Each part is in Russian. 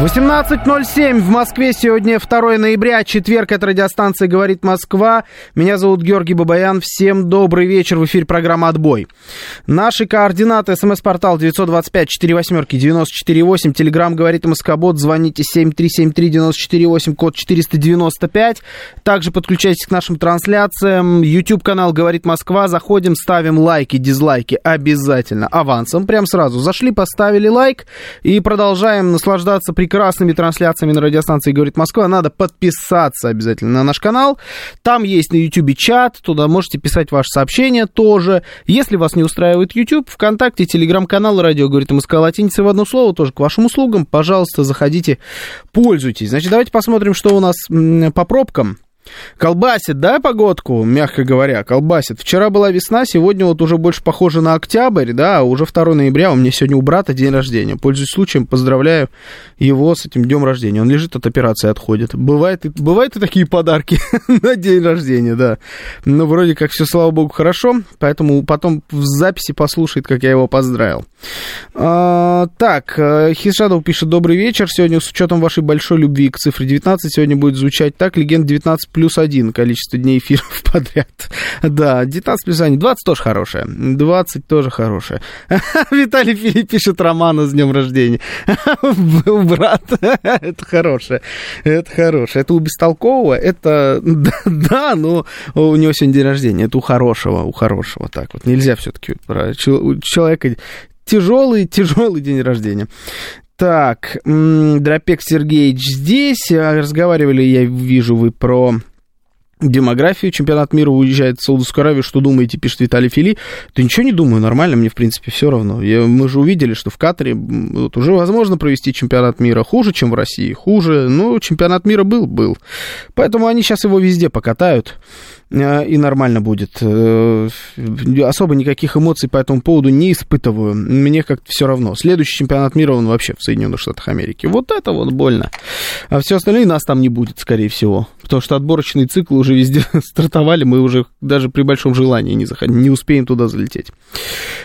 18.07 в Москве. Сегодня 2 ноября, четверг. Это радиостанция «Говорит Москва». Меня зовут Георгий Бабаян. Всем добрый вечер. В эфире программа «Отбой». Наши координаты. СМС-портал 925-48-94-8. Телеграмм «Говорит Москобот». Звоните 7373-94-8, код 495. Также подключайтесь к нашим трансляциям. YouTube-канал «Говорит Москва». Заходим, ставим лайки, дизлайки. Обязательно. Авансом. Прям сразу. Зашли, поставили лайк и продолжаем наслаждаться прекрасным прекрасными трансляциями на радиостанции «Говорит Москва», надо подписаться обязательно на наш канал. Там есть на YouTube чат, туда можете писать ваши сообщения тоже. Если вас не устраивает YouTube, ВКонтакте, Телеграм-канал «Радио говорит Москва» латиница в одно слово, тоже к вашим услугам. Пожалуйста, заходите, пользуйтесь. Значит, давайте посмотрим, что у нас по пробкам. Колбасит, да, погодку, мягко говоря, колбасит. Вчера была весна, сегодня вот уже больше похоже на октябрь, да, а уже 2 ноября, у меня сегодня у брата день рождения. Пользуясь случаем, поздравляю его с этим днем рождения. Он лежит от операции, отходит. Бывает, бывают и такие подарки на день рождения, да. Но вроде как все, слава богу, хорошо, поэтому потом в записи послушает, как я его поздравил. А, так, э, Хишадов пишет, добрый вечер, сегодня с учетом вашей большой любви к цифре 19, сегодня будет звучать так, легенд 19 плюс один количество дней эфиров подряд. Да, 19 плюс 1. 20 тоже хорошее. 20 тоже хорошее. Виталий Филипп пишет романа с днем рождения. Был брат. Это хорошее. Это хорошее. Это у бестолкового. Это, да, но у него сегодня день рождения. Это у хорошего, у хорошего. Так вот. Нельзя все-таки про человека тяжелый, тяжелый день рождения. Так, Дропек Сергеевич здесь. Разговаривали, я вижу, вы про демографию. Чемпионат мира уезжает в Саудовскую Аравию. Что думаете, пишет Виталий Фили. Да ничего не думаю, нормально, мне, в принципе, все равно. Я, мы же увидели, что в Катаре вот, уже возможно провести чемпионат мира. Хуже, чем в России, хуже. Но чемпионат мира был, был. Поэтому они сейчас его везде покатают. Э, и нормально будет. Э, особо никаких эмоций по этому поводу не испытываю. Мне как-то все равно. Следующий чемпионат мира, он вообще в Соединенных Штатах Америки. Вот это вот больно. А все остальное нас там не будет, скорее всего. Потому что отборочный цикл уже везде стартовали, мы уже даже при большом желании не, заход... не успеем туда залететь.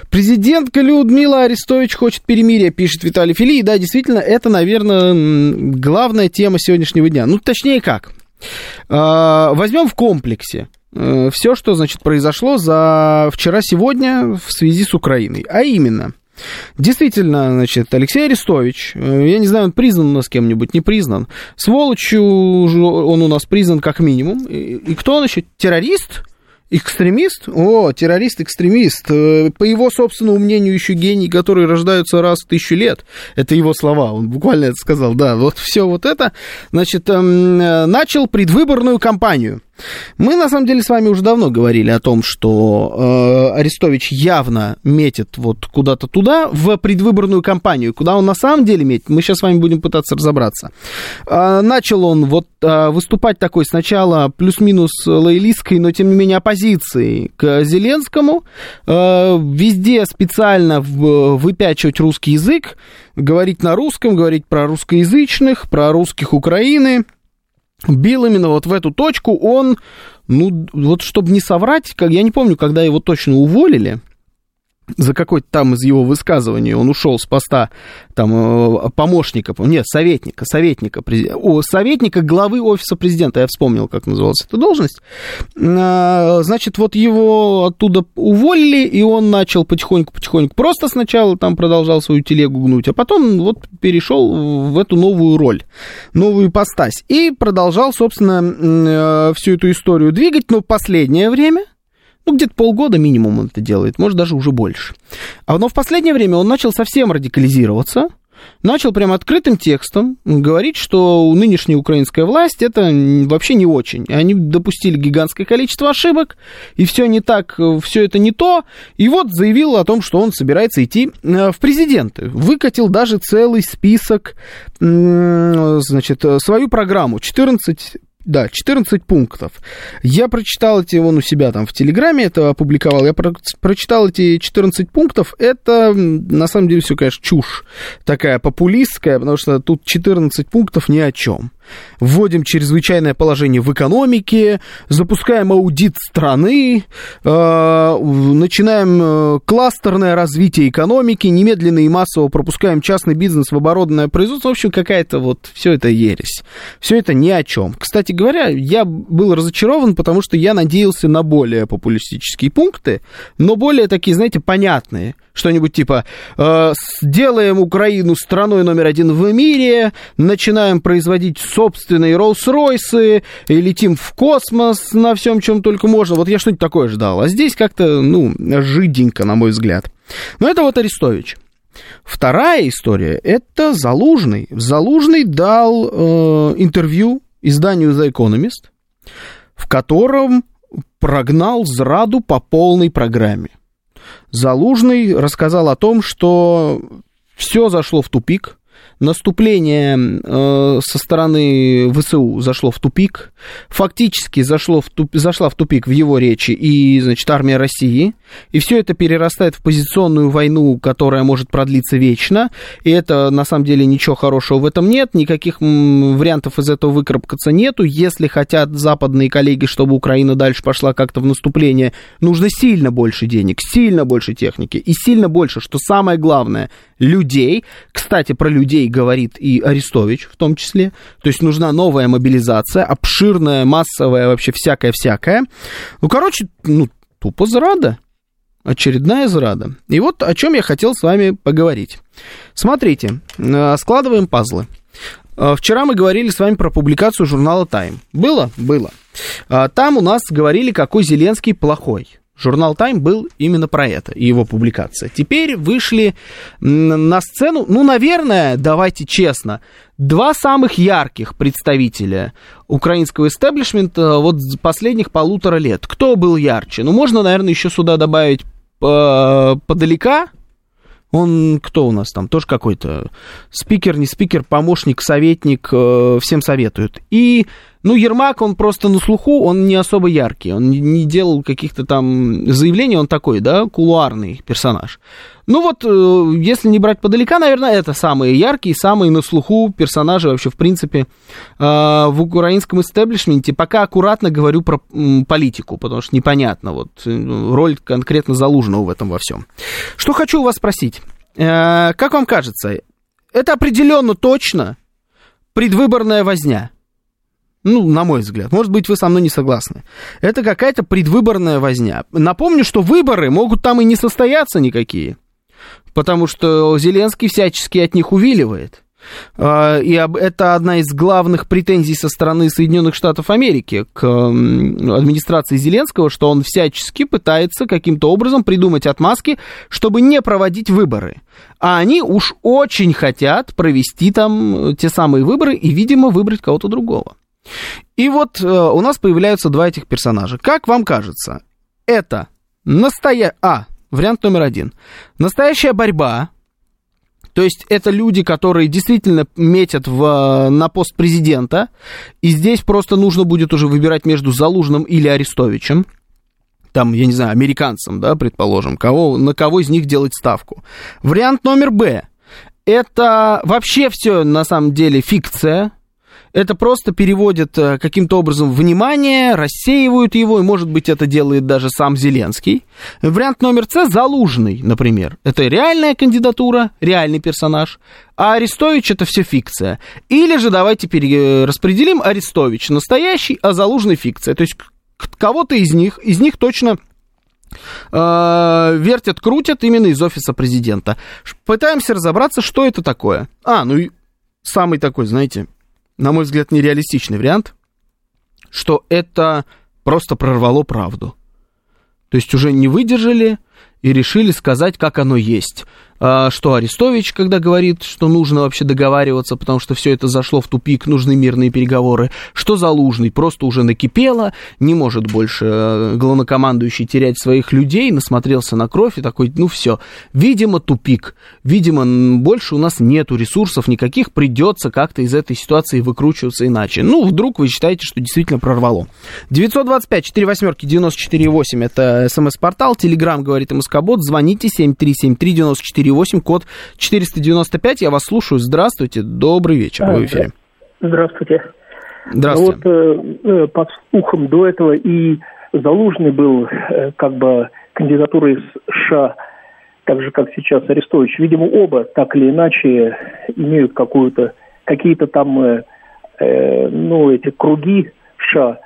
Президентка Людмила Арестович хочет перемирия, пишет Виталий Фили. И да, действительно, это, наверное, главная тема сегодняшнего дня. Ну, точнее как. А, возьмем в комплексе э, все, что, значит, произошло за вчера-сегодня в связи с Украиной. А именно, Действительно, значит, Алексей Арестович, э, я не знаю, он признан у нас кем-нибудь, не признан. Сволочью он у нас признан как минимум. И, и кто он еще? Террорист? Экстремист? О, террорист-экстремист. Э, по его собственному мнению, еще гений, которые рождаются раз в тысячу лет. Это его слова, он буквально это сказал. Да, вот все вот это, значит, эм, э, начал предвыборную кампанию. Мы, на самом деле, с вами уже давно говорили о том, что э, Арестович явно метит вот куда-то туда, в предвыборную кампанию. Куда он на самом деле метит, мы сейчас с вами будем пытаться разобраться. Э, начал он вот э, выступать такой сначала плюс-минус лоялистской, но тем не менее оппозицией к Зеленскому. Э, везде специально в, выпячивать русский язык, говорить на русском, говорить про русскоязычных, про русских Украины бил именно вот в эту точку, он, ну, вот чтобы не соврать, как, я не помню, когда его точно уволили, за какой-то там из его высказываний он ушел с поста там э, помощника, нет, советника, советника, о, советника главы офиса президента, я вспомнил, как называлась эта должность. А, значит, вот его оттуда уволили, и он начал потихоньку-потихоньку, просто сначала там продолжал свою телегу гнуть, а потом вот перешел в эту новую роль, новую ипостась, и продолжал, собственно, э, всю эту историю двигать, но последнее время ну, где-то полгода минимум он это делает, может, даже уже больше. А но в последнее время он начал совсем радикализироваться. начал прям открытым текстом говорить, что нынешняя украинская власть это вообще не очень. Они допустили гигантское количество ошибок, и все не так, все это не то. И вот заявил о том, что он собирается идти э, в президенты. Выкатил даже целый список, значит, свою программу. 14 да, 14 пунктов. Я прочитал эти, вон у себя там в Телеграме это опубликовал, я про, прочитал эти 14 пунктов, это на самом деле все, конечно, чушь такая популистская, потому что тут 14 пунктов ни о чем вводим чрезвычайное положение в экономике, запускаем аудит страны, э, начинаем э, кластерное развитие экономики, немедленно и массово пропускаем частный бизнес в оборудованное производство. В общем, какая-то вот все это ересь. Все это ни о чем. Кстати говоря, я был разочарован, потому что я надеялся на более популистические пункты, но более такие, знаете, понятные что-нибудь типа э, «Сделаем Украину страной номер один в мире, начинаем производить собственные Роллс-Ройсы, и летим в космос на всем, чем только можно». Вот я что-нибудь такое ждал. А здесь как-то, ну, жиденько, на мой взгляд. Но это вот Арестович. Вторая история – это Залужный. Залужный дал э, интервью изданию The Economist, в котором прогнал зраду по полной программе – Залужный рассказал о том, что все зашло в тупик, наступление э, со стороны ВСУ зашло в тупик, фактически зашло в туп, зашла в тупик в его речи и, значит, армия России, и все это перерастает в позиционную войну, которая может продлиться вечно, и это, на самом деле, ничего хорошего в этом нет, никаких вариантов из этого выкарабкаться нету, если хотят западные коллеги, чтобы Украина дальше пошла как-то в наступление, нужно сильно больше денег, сильно больше техники, и сильно больше, что самое главное, людей, кстати, про людей говорит и Арестович в том числе. То есть нужна новая мобилизация, обширная, массовая, вообще всякая-всякая. Ну, короче, ну, тупо зрада. Очередная зрада. И вот о чем я хотел с вами поговорить. Смотрите, э, складываем пазлы. Э, вчера мы говорили с вами про публикацию журнала Time. Было? Было. Э, там у нас говорили, какой Зеленский плохой. Журнал Time был именно про это, и его публикация. Теперь вышли на сцену, ну, наверное, давайте честно, два самых ярких представителя украинского истеблишмента вот последних полутора лет. Кто был ярче? Ну, можно, наверное, еще сюда добавить э, подалека, он кто у нас там? Тоже какой-то спикер, не спикер, помощник, советник, э, всем советуют. И ну, Ермак, он просто на слуху, он не особо яркий, он не делал каких-то там заявлений, он такой, да, кулуарный персонаж. Ну вот, э, если не брать подалека, наверное, это самые яркие, самые на слуху персонажи вообще, в принципе, э, в украинском истеблишменте. Пока аккуратно говорю про политику, потому что непонятно, вот, э, роль конкретно Залужного в этом во всем. Что хочу у вас спросить. Как вам кажется, это определенно точно предвыборная возня? Ну, на мой взгляд. Может быть, вы со мной не согласны. Это какая-то предвыборная возня. Напомню, что выборы могут там и не состояться никакие. Потому что Зеленский всячески от них увиливает. А, и это одна из главных претензий со стороны Соединенных Штатов Америки к администрации Зеленского, что он всячески пытается каким-то образом придумать отмазки, чтобы не проводить выборы. А они уж очень хотят провести там те самые выборы и, видимо, выбрать кого-то другого. И вот э, у нас появляются два этих персонажа. Как вам кажется, это настоящая... А, вариант номер один. Настоящая борьба, то есть это люди, которые действительно метят в, на пост президента, и здесь просто нужно будет уже выбирать между Залужным или Арестовичем, там, я не знаю, американцам, да, предположим, кого, на кого из них делать ставку. Вариант номер Б. Это вообще все на самом деле фикция, это просто переводит э, каким-то образом внимание, рассеивают его, и, может быть, это делает даже сам Зеленский. Вариант номер С – Залужный, например. Это реальная кандидатура, реальный персонаж, а Арестович – это все фикция. Или же давайте распределим Арестович настоящий, а Залужный – фикция. То есть кого-то из них, из них точно э, вертят, крутят именно из офиса президента. Пытаемся разобраться, что это такое. А, ну и самый такой, знаете, на мой взгляд, нереалистичный вариант, что это просто прорвало правду. То есть уже не выдержали и решили сказать, как оно есть. А, что Арестович, когда говорит, что нужно вообще договариваться, потому что все это зашло в тупик, нужны мирные переговоры, что Залужный просто уже накипело, не может больше э, главнокомандующий терять своих людей, насмотрелся на кровь и такой, ну все, видимо, тупик, видимо, больше у нас нету ресурсов никаких, придется как-то из этой ситуации выкручиваться иначе. Ну, вдруг вы считаете, что действительно прорвало. 925 4 восьмерки 94 8 это смс-портал, телеграмм говорит МСК-бот, звоните 7373 94 498, код 495. Я вас слушаю. Здравствуйте, добрый вечер, вы в эфире. Здравствуйте. Здравствуйте. Вот э, э, под слухом до этого и Залужный был э, как бы кандидатурой США, так же, как сейчас Арестович. Видимо, оба так или иначе имеют какую-то, какие-то там, э, ну, эти круги США,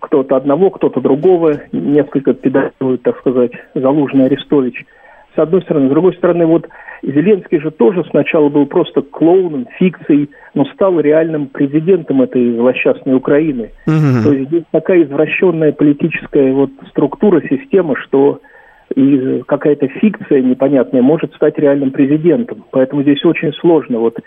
кто-то одного, кто-то другого, несколько педалирует, так сказать, Залужный, Арестович – с одной стороны. С другой стороны, вот Зеленский же тоже сначала был просто клоуном, фикцией, но стал реальным президентом этой злосчастной Украины. Угу. То есть здесь такая извращенная политическая вот структура, система, что и какая-то фикция непонятная может стать реальным президентом. Поэтому здесь очень сложно. Вот,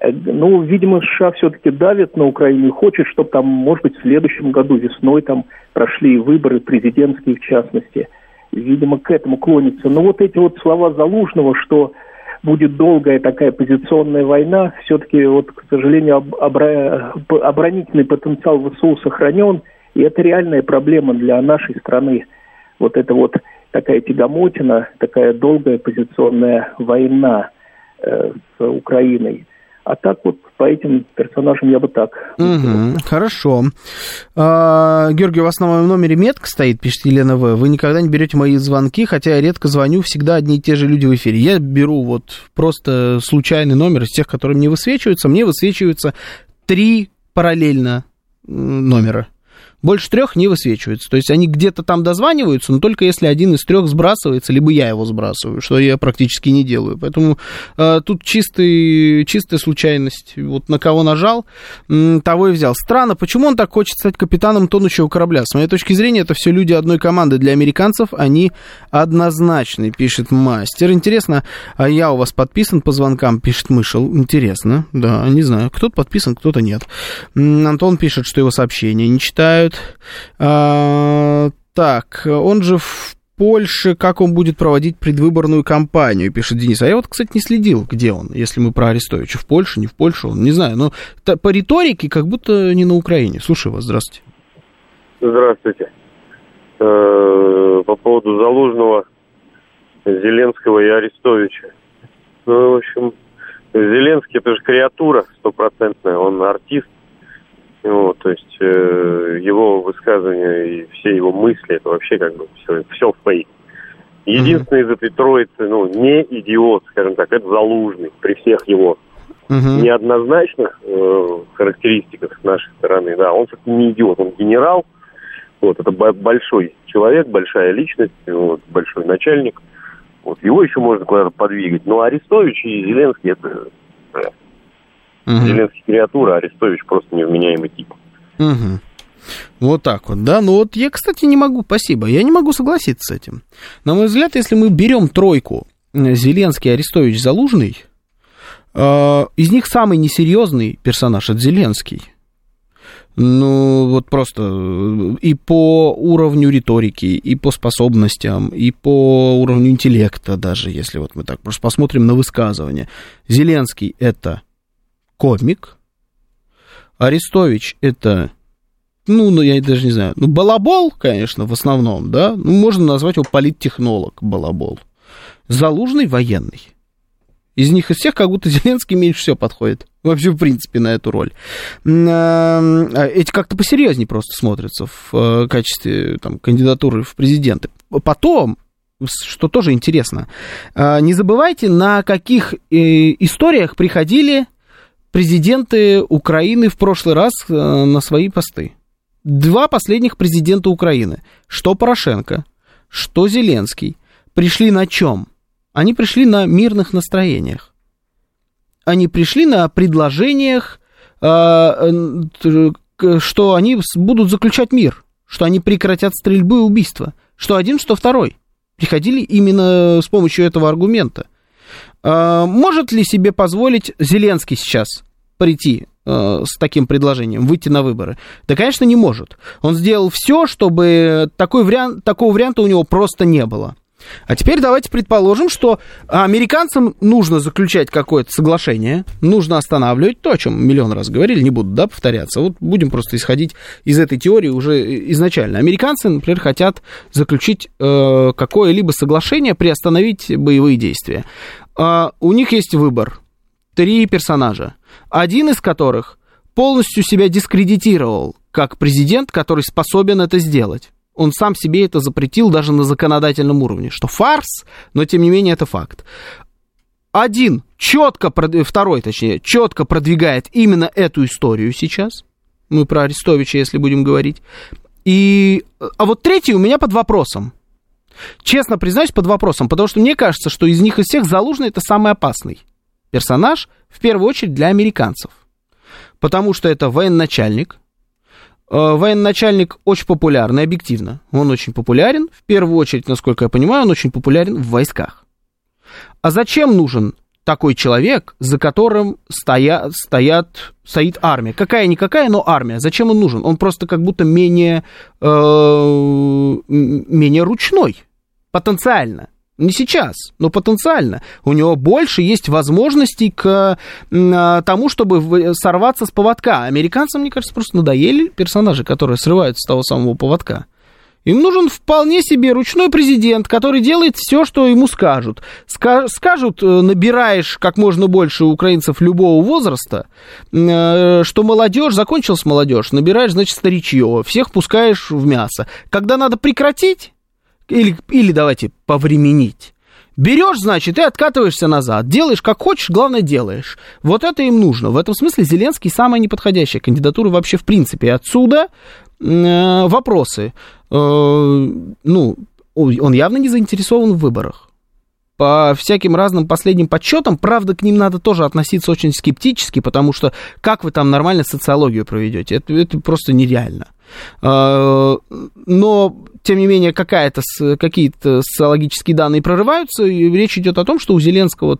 э, ну, видимо, США все-таки давит на Украину и хочет, чтобы там, может быть, в следующем году весной там прошли выборы президентские в частности – видимо, к этому клонится. Но вот эти вот слова Залужного, что будет долгая такая позиционная война, все-таки, вот, к сожалению, оборонительный потенциал ВСУ сохранен, и это реальная проблема для нашей страны. Вот это вот такая тягомотина, такая долгая позиционная война э, с Украиной. А так вот по этим персонажам я бы так. Угу, хорошо. А, Георгий, у вас на моем номере метка стоит, пишет Елена В. Вы никогда не берете мои звонки, хотя я редко звоню, всегда одни и те же люди в эфире. Я беру вот просто случайный номер из тех, которые мне высвечиваются. Мне высвечиваются три параллельно номера больше трех не высвечивается. То есть они где-то там дозваниваются, но только если один из трех сбрасывается, либо я его сбрасываю, что я практически не делаю. Поэтому э, тут чистый, чистая случайность. Вот на кого нажал, того и взял. Странно, почему он так хочет стать капитаном тонущего корабля? С моей точки зрения, это все люди одной команды. Для американцев они однозначны, пишет мастер. Интересно, а я у вас подписан по звонкам, пишет Мышел. Интересно, да, не знаю. Кто-то подписан, кто-то нет. Антон пишет, что его сообщения не читают. А, так, он же в Польше, как он будет проводить предвыборную кампанию, пишет Денис. А я вот, кстати, не следил, где он, если мы про Арестовича. В Польше, не в Польше, он, не знаю. Но по риторике как будто не на Украине. Слушаю вас, здравствуйте. Здравствуйте. Э, по поводу Залужного, Зеленского и Арестовича. Ну, в общем, Зеленский это же креатура стопроцентная, он артист, вот, то есть э, его высказывания и все его мысли, это вообще как бы все, все фейк. Единственный mm-hmm. из этой троицы, ну, не идиот, скажем так, это Залужный при всех его mm-hmm. неоднозначных э, характеристиках с нашей стороны. Да, он все-таки не идиот, он генерал, вот, это большой человек, большая личность, вот, большой начальник. Вот, его еще можно куда-то подвигать. Но Арестович и Зеленский это Угу. Зеленский креатура, Арестович просто невменяемый тип. Угу. Вот так вот, да. Ну вот я, кстати, не могу, спасибо, я не могу согласиться с этим. На мой взгляд, если мы берем тройку э, Зеленский, Арестович, Залужный, э, из них самый несерьезный персонаж это Зеленский. Ну, вот просто э, и по уровню риторики, и по способностям, и по уровню интеллекта даже, если вот мы так просто посмотрим на высказывание. Зеленский это комик. Арестович это, ну, ну, я даже не знаю, ну, балабол, конечно, в основном, да, ну, можно назвать его политтехнолог балабол. Залужный военный. Из них из всех как будто Зеленский меньше всего подходит. Вообще, в принципе, на эту роль. А, эти как-то посерьезнее просто смотрятся в э, качестве там, кандидатуры в президенты. Потом, что тоже интересно, а, не забывайте, на каких э, историях приходили президенты Украины в прошлый раз э, на свои посты. Два последних президента Украины, что Порошенко, что Зеленский, пришли на чем? Они пришли на мирных настроениях. Они пришли на предложениях, э, что они будут заключать мир, что они прекратят стрельбы и убийства, что один, что второй. Приходили именно с помощью этого аргумента. Э, может ли себе позволить Зеленский сейчас прийти э, с таким предложением, выйти на выборы? Да, конечно, не может. Он сделал все, чтобы такой вариант, такого варианта у него просто не было. А теперь давайте предположим, что американцам нужно заключать какое-то соглашение, нужно останавливать то, о чем миллион раз говорили, не буду, да, повторяться. Вот будем просто исходить из этой теории уже изначально. Американцы, например, хотят заключить э, какое-либо соглашение, приостановить боевые действия. Э, у них есть выбор. Три персонажа. Один из которых полностью себя дискредитировал как президент, который способен это сделать он сам себе это запретил даже на законодательном уровне, что фарс, но тем не менее это факт. Один четко, второй точнее, четко продвигает именно эту историю сейчас. Мы про Арестовича, если будем говорить. И, а вот третий у меня под вопросом. Честно признаюсь, под вопросом, потому что мне кажется, что из них из всех Залужный это самый опасный персонаж, в первую очередь для американцев. Потому что это военачальник, военачальник очень популярный, объективно. Он очень популярен. В первую очередь, насколько я понимаю, он очень популярен в войсках. А зачем нужен такой человек, за которым стоят, стоят, стоит армия? Какая-никакая, но армия. Зачем он нужен? Он просто как будто менее, э, менее ручной, потенциально. Не сейчас, но потенциально. У него больше есть возможностей к а, тому, чтобы сорваться с поводка. Американцам, мне кажется, просто надоели персонажи, которые срываются с того самого поводка. Им нужен вполне себе ручной президент, который делает все, что ему скажут. Ска- скажут, э, набираешь как можно больше украинцев любого возраста, э, что молодежь, закончилась молодежь, набираешь, значит, старичье, всех пускаешь в мясо. Когда надо прекратить, или, или давайте повременить. Берешь, значит, и откатываешься назад. Делаешь как хочешь, главное делаешь. Вот это им нужно. В этом смысле Зеленский самая неподходящая кандидатура вообще в принципе. Отсюда э, вопросы. Э, ну, он явно не заинтересован в выборах. По всяким разным последним подсчетам, правда, к ним надо тоже относиться очень скептически, потому что как вы там нормально социологию проведете? Это, это просто нереально. Э, но тем не менее, какая-то, какие-то социологические данные прорываются, и речь идет о том, что у Зеленского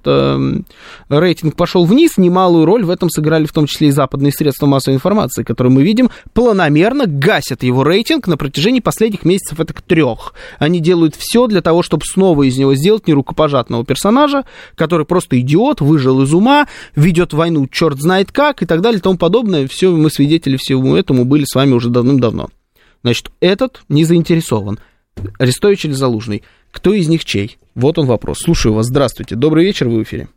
рейтинг пошел вниз, немалую роль в этом сыграли в том числе и западные средства массовой информации, которые мы видим, планомерно гасят его рейтинг на протяжении последних месяцев, это к трех. Они делают все для того, чтобы снова из него сделать нерукопожатного персонажа, который просто идиот, выжил из ума, ведет войну черт знает как и так далее и тому подобное. Все, мы свидетели всему этому были с вами уже давным-давно. Значит, этот не заинтересован. Арестович или Залужный? Кто из них чей? Вот он вопрос. Слушаю вас. Здравствуйте. Добрый вечер, вы в эфире.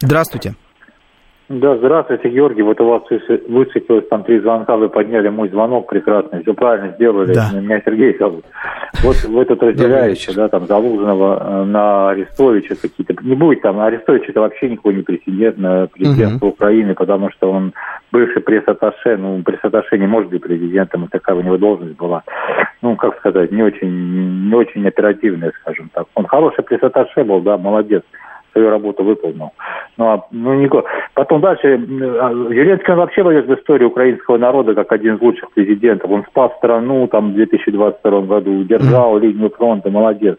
Здравствуйте. Да, здравствуйте, Георгий. Вот у вас высветилось там три звонка, вы подняли мой звонок прекрасно, все правильно сделали. Да. Меня Сергей зовут. Вот вы тут разделяете, да, там, Залужного э, на Арестовича какие-то. Не будет там, Арестович это вообще никакой не президент на президентство угу. Украины, потому что он бывший пресс-атташе, ну, пресс-атташе не может быть президентом, и такая у него должность была. Ну, как сказать, не очень, не очень оперативная, скажем так. Он хороший пресс-атташе был, да, молодец свою работу выполнил. Ну, а, ну нико. Потом дальше, а, Зеленский он вообще войдет в историю украинского народа как один из лучших президентов. Он спас страну там в 2022 году, держал mm-hmm. линию фронта, молодец.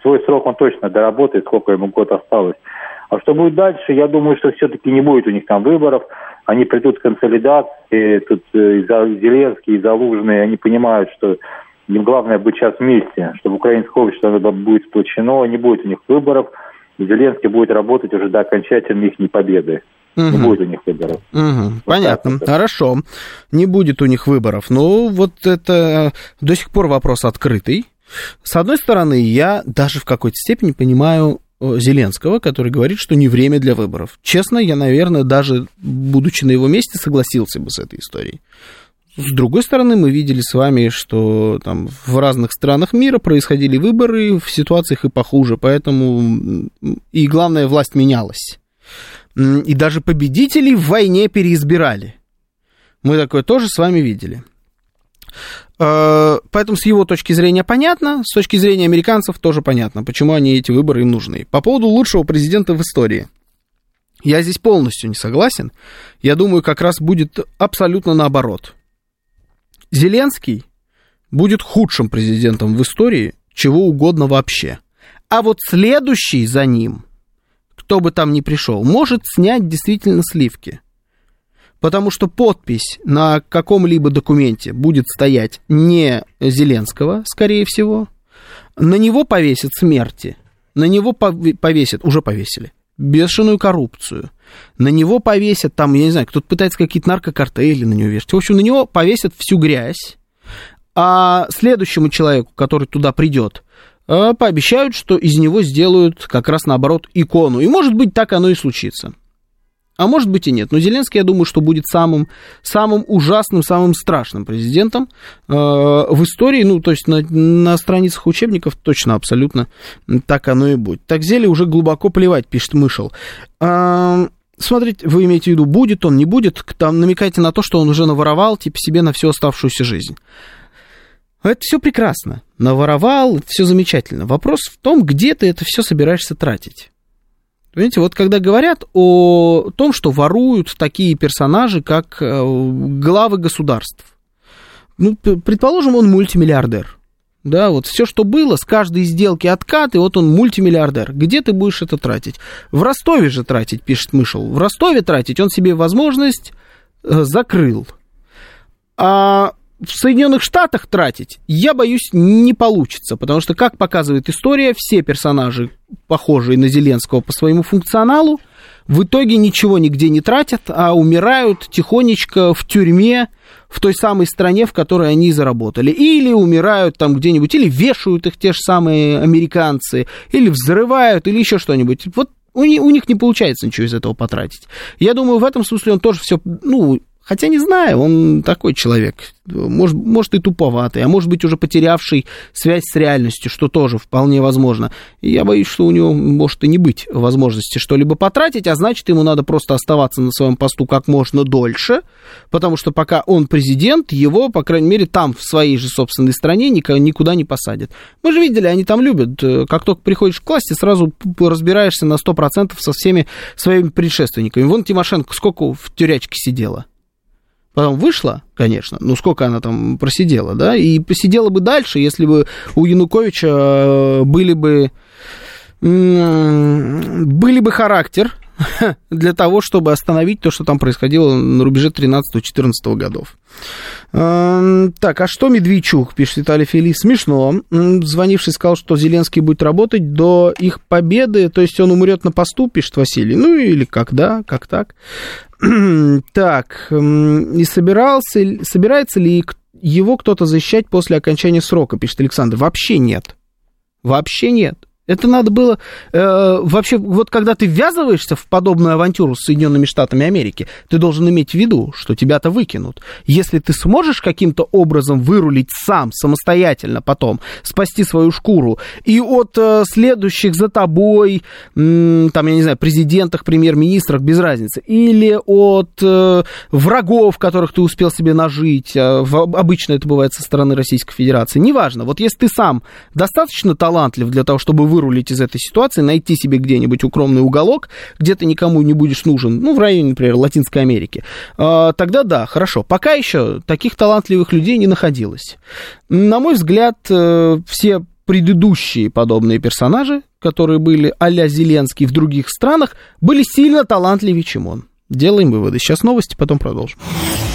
Свой срок он точно доработает, сколько ему год осталось. А что будет дальше, я думаю, что все-таки не будет у них там выборов. Они придут к консолидации, тут э, и Зеленский, и Залужный, они понимают, что им главное быть сейчас вместе, чтобы украинское общество будет сплочено, не будет у них выборов – Зеленский будет работать уже до окончательной их победы. Угу. Не будет у них выборов. Угу. Вот Понятно. Вот. Хорошо. Не будет у них выборов. Ну, вот это до сих пор вопрос открытый. С одной стороны, я даже в какой-то степени понимаю э, Зеленского, который говорит, что не время для выборов. Честно, я, наверное, даже будучи на его месте, согласился бы с этой историей. С другой стороны, мы видели с вами, что там в разных странах мира происходили выборы в ситуациях и похуже, поэтому и главное, власть менялась. И даже победителей в войне переизбирали. Мы такое тоже с вами видели. А, поэтому с его точки зрения понятно, с точки зрения американцев тоже понятно, почему они эти выборы им нужны. По поводу лучшего президента в истории. Я здесь полностью не согласен. Я думаю, как раз будет абсолютно наоборот. Зеленский будет худшим президентом в истории чего угодно вообще. А вот следующий за ним, кто бы там ни пришел, может снять действительно сливки. Потому что подпись на каком-либо документе будет стоять не Зеленского, скорее всего. На него повесят смерти. На него повесят, уже повесили, бешеную коррупцию. На него повесят, там, я не знаю, кто-то пытается какие-то наркокартели на него вешать. В общем, на него повесят всю грязь. А следующему человеку, который туда придет, э, пообещают, что из него сделают как раз наоборот икону. И может быть так оно и случится. А может быть и нет. Но Зеленский, я думаю, что будет самым, самым ужасным, самым страшным президентом э, в истории. Ну, то есть на, на страницах учебников точно, абсолютно так оно и будет. Так Зеле уже глубоко плевать, пишет Мышел. Э, смотрите, вы имеете в виду, будет он, не будет, там намекайте на то, что он уже наворовал, типа, себе на всю оставшуюся жизнь. Это все прекрасно. Наворовал, все замечательно. Вопрос в том, где ты это все собираешься тратить. Понимаете, вот когда говорят о том, что воруют такие персонажи, как э, главы государств, ну, предположим, он мультимиллиардер. Да, вот все, что было, с каждой сделки откат, и вот он мультимиллиардер. Где ты будешь это тратить? В Ростове же тратить, пишет Мышел. В Ростове тратить он себе возможность э, закрыл. А в Соединенных Штатах тратить, я боюсь, не получится, потому что, как показывает история, все персонажи, похожие на Зеленского по своему функционалу, в итоге ничего нигде не тратят, а умирают тихонечко в тюрьме в той самой стране, в которой они заработали. Или умирают там где-нибудь, или вешают их те же самые американцы, или взрывают, или еще что-нибудь. Вот у них, не получается ничего из этого потратить. Я думаю, в этом смысле он тоже все, ну, Хотя не знаю, он такой человек, может, может и туповатый, а может быть уже потерявший связь с реальностью, что тоже вполне возможно. И я боюсь, что у него может и не быть возможности что-либо потратить, а значит, ему надо просто оставаться на своем посту как можно дольше, потому что пока он президент, его, по крайней мере, там, в своей же собственной стране, никуда не посадят. Мы же видели, они там любят, э, как только приходишь к власти, сразу разбираешься на 100% со всеми своими предшественниками. Вон Тимошенко сколько в тюрячке сидела. Потом вышла, конечно, ну сколько она там просидела, да, и посидела бы дальше, если бы у Януковича э, были бы, были бы характер для того, чтобы остановить то, что там происходило на рубеже 13-14 годов. Эм, так, а что Медведчук, пишет Виталий Филипп, смешно. Звонивший сказал, что Зеленский будет работать до их победы, то есть он умрет на посту, пишет Василий. Ну или когда, как так. так, и собирался, собирается ли его кто-то защищать после окончания срока, пишет Александр. Вообще нет. Вообще нет. Это надо было э, вообще, вот когда ты ввязываешься в подобную авантюру с Соединенными Штатами Америки, ты должен иметь в виду, что тебя-то выкинут. Если ты сможешь каким-то образом вырулить сам, самостоятельно потом, спасти свою шкуру, и от э, следующих за тобой, э, там, я не знаю, президентах, премьер-министрах, без разницы, или от э, врагов, которых ты успел себе нажить, э, в, обычно это бывает со стороны Российской Федерации, неважно, вот если ты сам достаточно талантлив для того, чтобы вырулить из этой ситуации, найти себе где-нибудь укромный уголок, где ты никому не будешь нужен, ну, в районе, например, Латинской Америки, а, тогда да, хорошо. Пока еще таких талантливых людей не находилось. На мой взгляд, э, все предыдущие подобные персонажи, которые были а-ля Зеленский в других странах, были сильно талантливее, чем он. Делаем выводы. Сейчас новости, потом продолжим.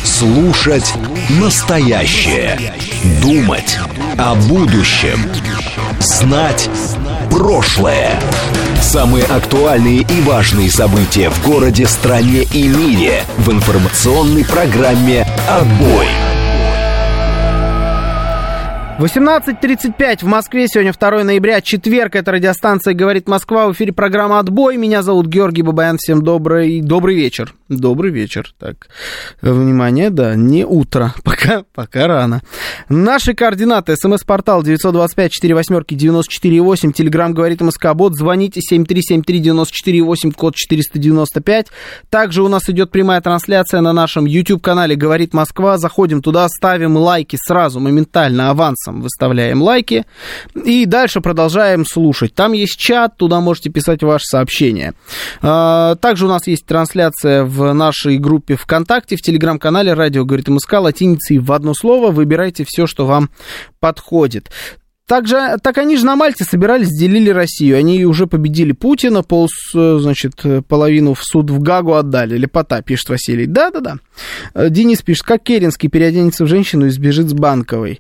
Слушать настоящее. Думать о будущем. Знать прошлое. Самые актуальные и важные события в городе, стране и мире в информационной программе «Отбой». 18.35 в Москве, сегодня 2 ноября, четверг, это радиостанция «Говорит Москва», в эфире программа «Отбой», меня зовут Георгий Бабаян, всем добрый, добрый вечер. Добрый вечер. Так, внимание, да, не утро, пока, пока рано. Наши координаты. СМС-портал 925-48-94-8, Телеграмм говорит МСК-бот, звоните 7373-94-8, код 495. Также у нас идет прямая трансляция на нашем YouTube-канале «Говорит Москва». Заходим туда, ставим лайки сразу, моментально, авансом выставляем лайки. И дальше продолжаем слушать. Там есть чат, туда можете писать ваши сообщения. А, также у нас есть трансляция в нашей группе ВКонтакте, в телеграм-канале «Радио говорит МСК» латиницей в одно слово. Выбирайте все, что вам подходит. так, же, так они же на Мальте собирались, делили Россию. Они уже победили Путина, пол, значит, половину в суд в Гагу отдали. Лепота, пишет Василий. Да-да-да. Денис пишет, как Керенский переоденется в женщину и сбежит с Банковой.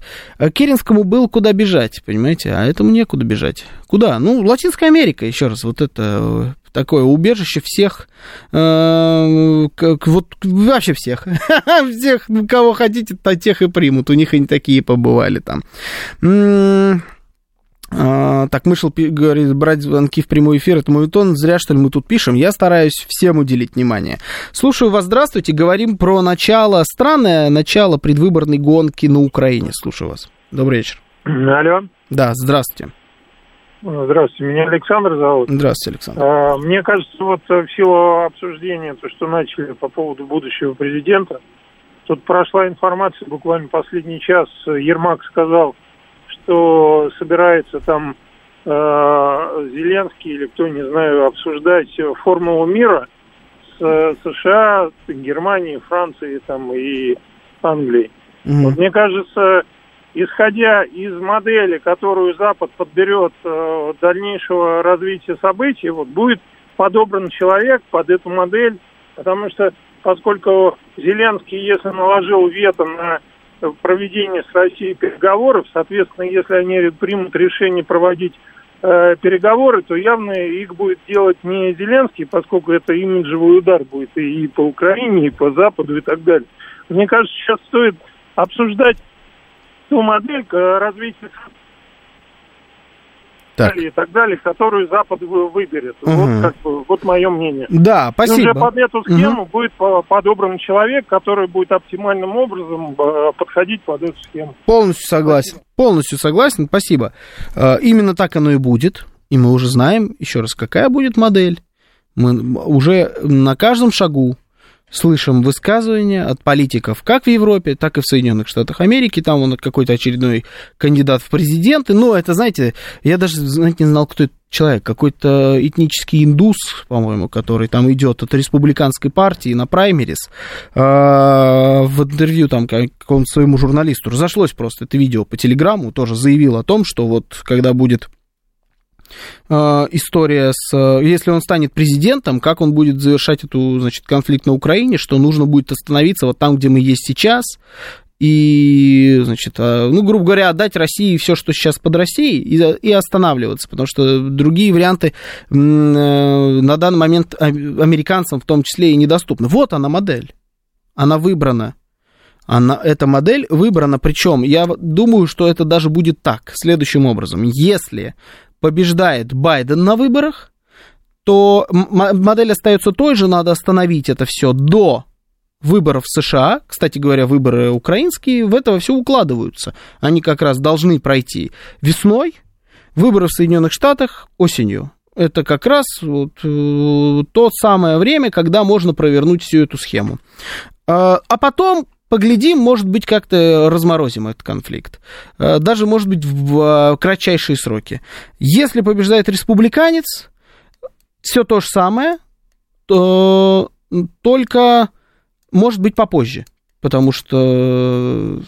Керенскому было куда бежать, понимаете, а этому некуда бежать. Куда? Ну, Латинская Америка, еще раз, вот это такое убежище всех, э, как, вот вообще всех, всех, кого хотите, то тех и примут, у них они такие побывали там. А, так, Мышел говорит, брать звонки в прямой эфир, это мой тон, зря, что ли, мы тут пишем. Я стараюсь всем уделить внимание. Слушаю вас, здравствуйте, говорим про начало, странное начало предвыборной гонки на Украине. Слушаю вас. Добрый вечер. Алло. Да, здравствуйте. Здравствуйте, меня Александр зовут. Здравствуйте, Александр. А, мне кажется, вот в силу обсуждения, то, что начали по поводу будущего президента, тут прошла информация, буквально последний час, Ермак сказал, что собирается там э, Зеленский или кто, не знаю, обсуждать формулу мира с США, Германией, Францией там, и Англией. Mm-hmm. Вот мне кажется, исходя из модели, которую Запад подберет э, дальнейшего развития событий, вот будет подобран человек под эту модель, потому что поскольку Зеленский, если наложил вето на проведение с Россией переговоров, соответственно, если они примут решение проводить э, переговоры, то явно их будет делать не Зеленский, поскольку это имиджевый удар будет и, и по Украине, и по Западу, и так далее. Мне кажется, сейчас стоит обсуждать ту модель развития так. и так далее, которую Запад выберет. Угу. Вот, как бы, вот мое мнение. Да, спасибо. И уже под эту схему угу. будет подобран человек, который будет оптимальным образом э, подходить под эту схему. Полностью согласен. Спасибо. Полностью согласен, спасибо. Э, именно так оно и будет. И мы уже знаем, еще раз, какая будет модель. Мы уже на каждом шагу слышим высказывания от политиков как в Европе, так и в Соединенных Штатах Америки. Там он какой-то очередной кандидат в президенты. Ну, это, знаете, я даже, знаете, не знал, кто это человек, какой-то этнический индус, по-моему, который там идет от республиканской партии на праймерис, а, в интервью там какому-то своему журналисту разошлось просто это видео по телеграмму, тоже заявил о том, что вот когда будет история с... Если он станет президентом, как он будет завершать эту, значит, конфликт на Украине, что нужно будет остановиться вот там, где мы есть сейчас, и, значит, э, ну, грубо говоря, отдать России все, что сейчас под Россией, и, и останавливаться, потому что другие варианты э, на данный момент американцам в том числе и недоступны. Вот она модель, она выбрана. Она, эта модель выбрана, причем я думаю, что это даже будет так, следующим образом. Если побеждает Байден на выборах, то модель остается той же, надо остановить это все до выборов в США, кстати говоря, выборы украинские, в это все укладываются. Они как раз должны пройти весной, выборы в Соединенных Штатах осенью. Это как раз вот, э, то самое время, когда можно провернуть всю эту схему. А, а потом поглядим, может быть, как-то разморозим этот конфликт. Э, даже, может быть, в кратчайшие сроки. Если побеждает республиканец, все то же самое, то только, может быть, попозже. Потому что...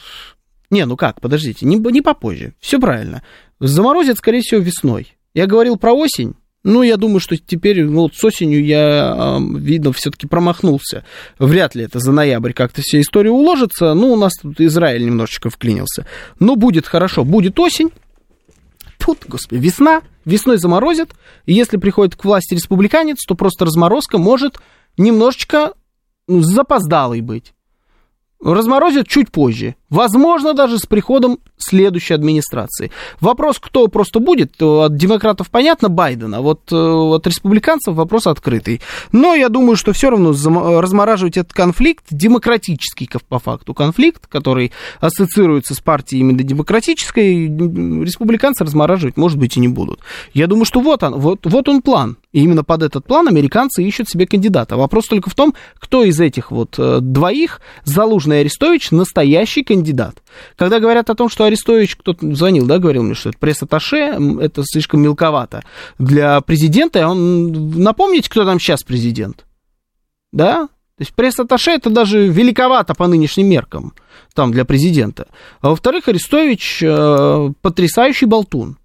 Не, ну как, подождите, не, не попозже. Все правильно. Заморозят, скорее всего, весной. Я говорил про осень, ну, я думаю, что теперь, ну, вот с осенью я, видно, все-таки промахнулся. Вряд ли это за ноябрь как-то вся история уложится. Ну, у нас тут Израиль немножечко вклинился. Но будет хорошо, будет осень. Тут, господи, весна. Весной заморозят. И если приходит к власти республиканец, то просто разморозка может немножечко ну, запоздалой быть разморозят чуть позже. Возможно, даже с приходом следующей администрации. Вопрос, кто просто будет, от демократов понятно, Байдена, вот э, от республиканцев вопрос открытый. Но я думаю, что все равно размораживать этот конфликт, демократический по факту конфликт, который ассоциируется с партией именно демократической, республиканцы размораживать, может быть, и не будут. Я думаю, что вот он, вот, вот он план. И именно под этот план американцы ищут себе кандидата. Вопрос только в том, кто из этих вот э, двоих, Залужный и Арестович, настоящий кандидат. Когда говорят о том, что Арестович, кто-то звонил, да, говорил мне, что это пресс-атташе, это слишком мелковато для президента. Он, напомните, кто там сейчас президент? Да? То есть пресс-атташе это даже великовато по нынешним меркам, там, для президента. А во-вторых, Арестович э, потрясающий болтун.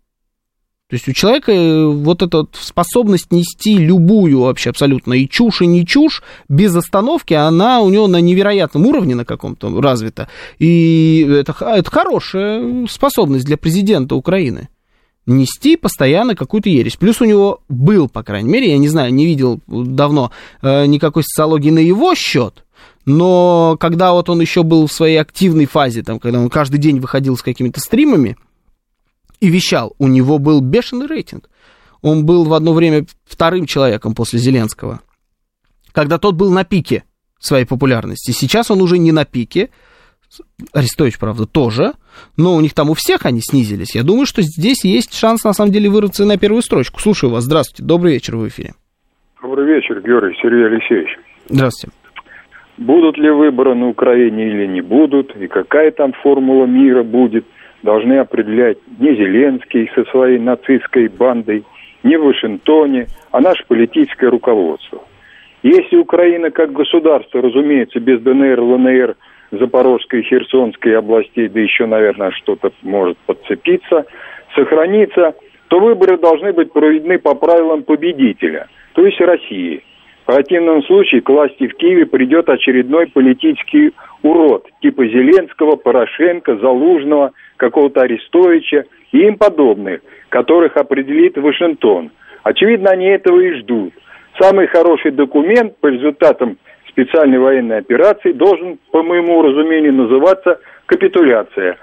То есть у человека э, вот эта способность нести любую вообще абсолютно и чушь, и не чушь без остановки, она у него на невероятном уровне на каком-то развита. И это, это хорошая способность для президента Украины нести постоянно какую-то ересь. Плюс у него был, по крайней мере, я не знаю, не видел давно э, никакой социологии на его счет, но когда вот он еще был в своей активной фазе, там, когда он каждый день выходил с какими-то стримами и вещал, у него был бешеный рейтинг. Он был в одно время вторым человеком после Зеленского, когда тот был на пике своей популярности. Сейчас он уже не на пике, Арестович, правда, тоже, но у них там у всех они снизились. Я думаю, что здесь есть шанс, на самом деле, вырваться на первую строчку. Слушаю вас. Здравствуйте. Добрый вечер в эфире. Добрый вечер, Георгий Сергей Алексеевич. Здравствуйте. Будут ли выборы на Украине или не будут, и какая там формула мира будет, должны определять не Зеленский со своей нацистской бандой, не в Вашингтоне, а наше политическое руководство. Если Украина как государство, разумеется, без ДНР, ЛНР – Запорожской Херсонской областей, да еще, наверное, что-то может подцепиться, сохранится, то выборы должны быть проведены по правилам победителя, то есть России. Противном случае к власти в Киеве придет очередной политический урод, типа Зеленского, Порошенко, Залужного, какого-то Арестовича и им подобных, которых определит Вашингтон. Очевидно, они этого и ждут. Самый хороший документ по результатам специальной военной операции должен, по моему разумению, называться капитуляция.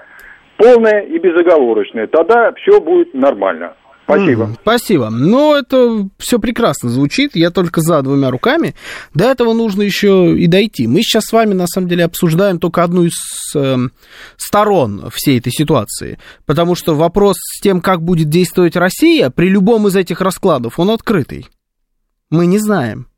Полная и безоговорочная. Тогда все будет нормально. Спасибо. Mm, спасибо. Ну, это все прекрасно звучит. Я только за двумя руками. До этого нужно еще и дойти. Мы сейчас с вами, на самом деле, обсуждаем только одну из э, сторон всей этой ситуации. Потому что вопрос с тем, как будет действовать Россия, при любом из этих раскладов, он открытый. Мы не знаем.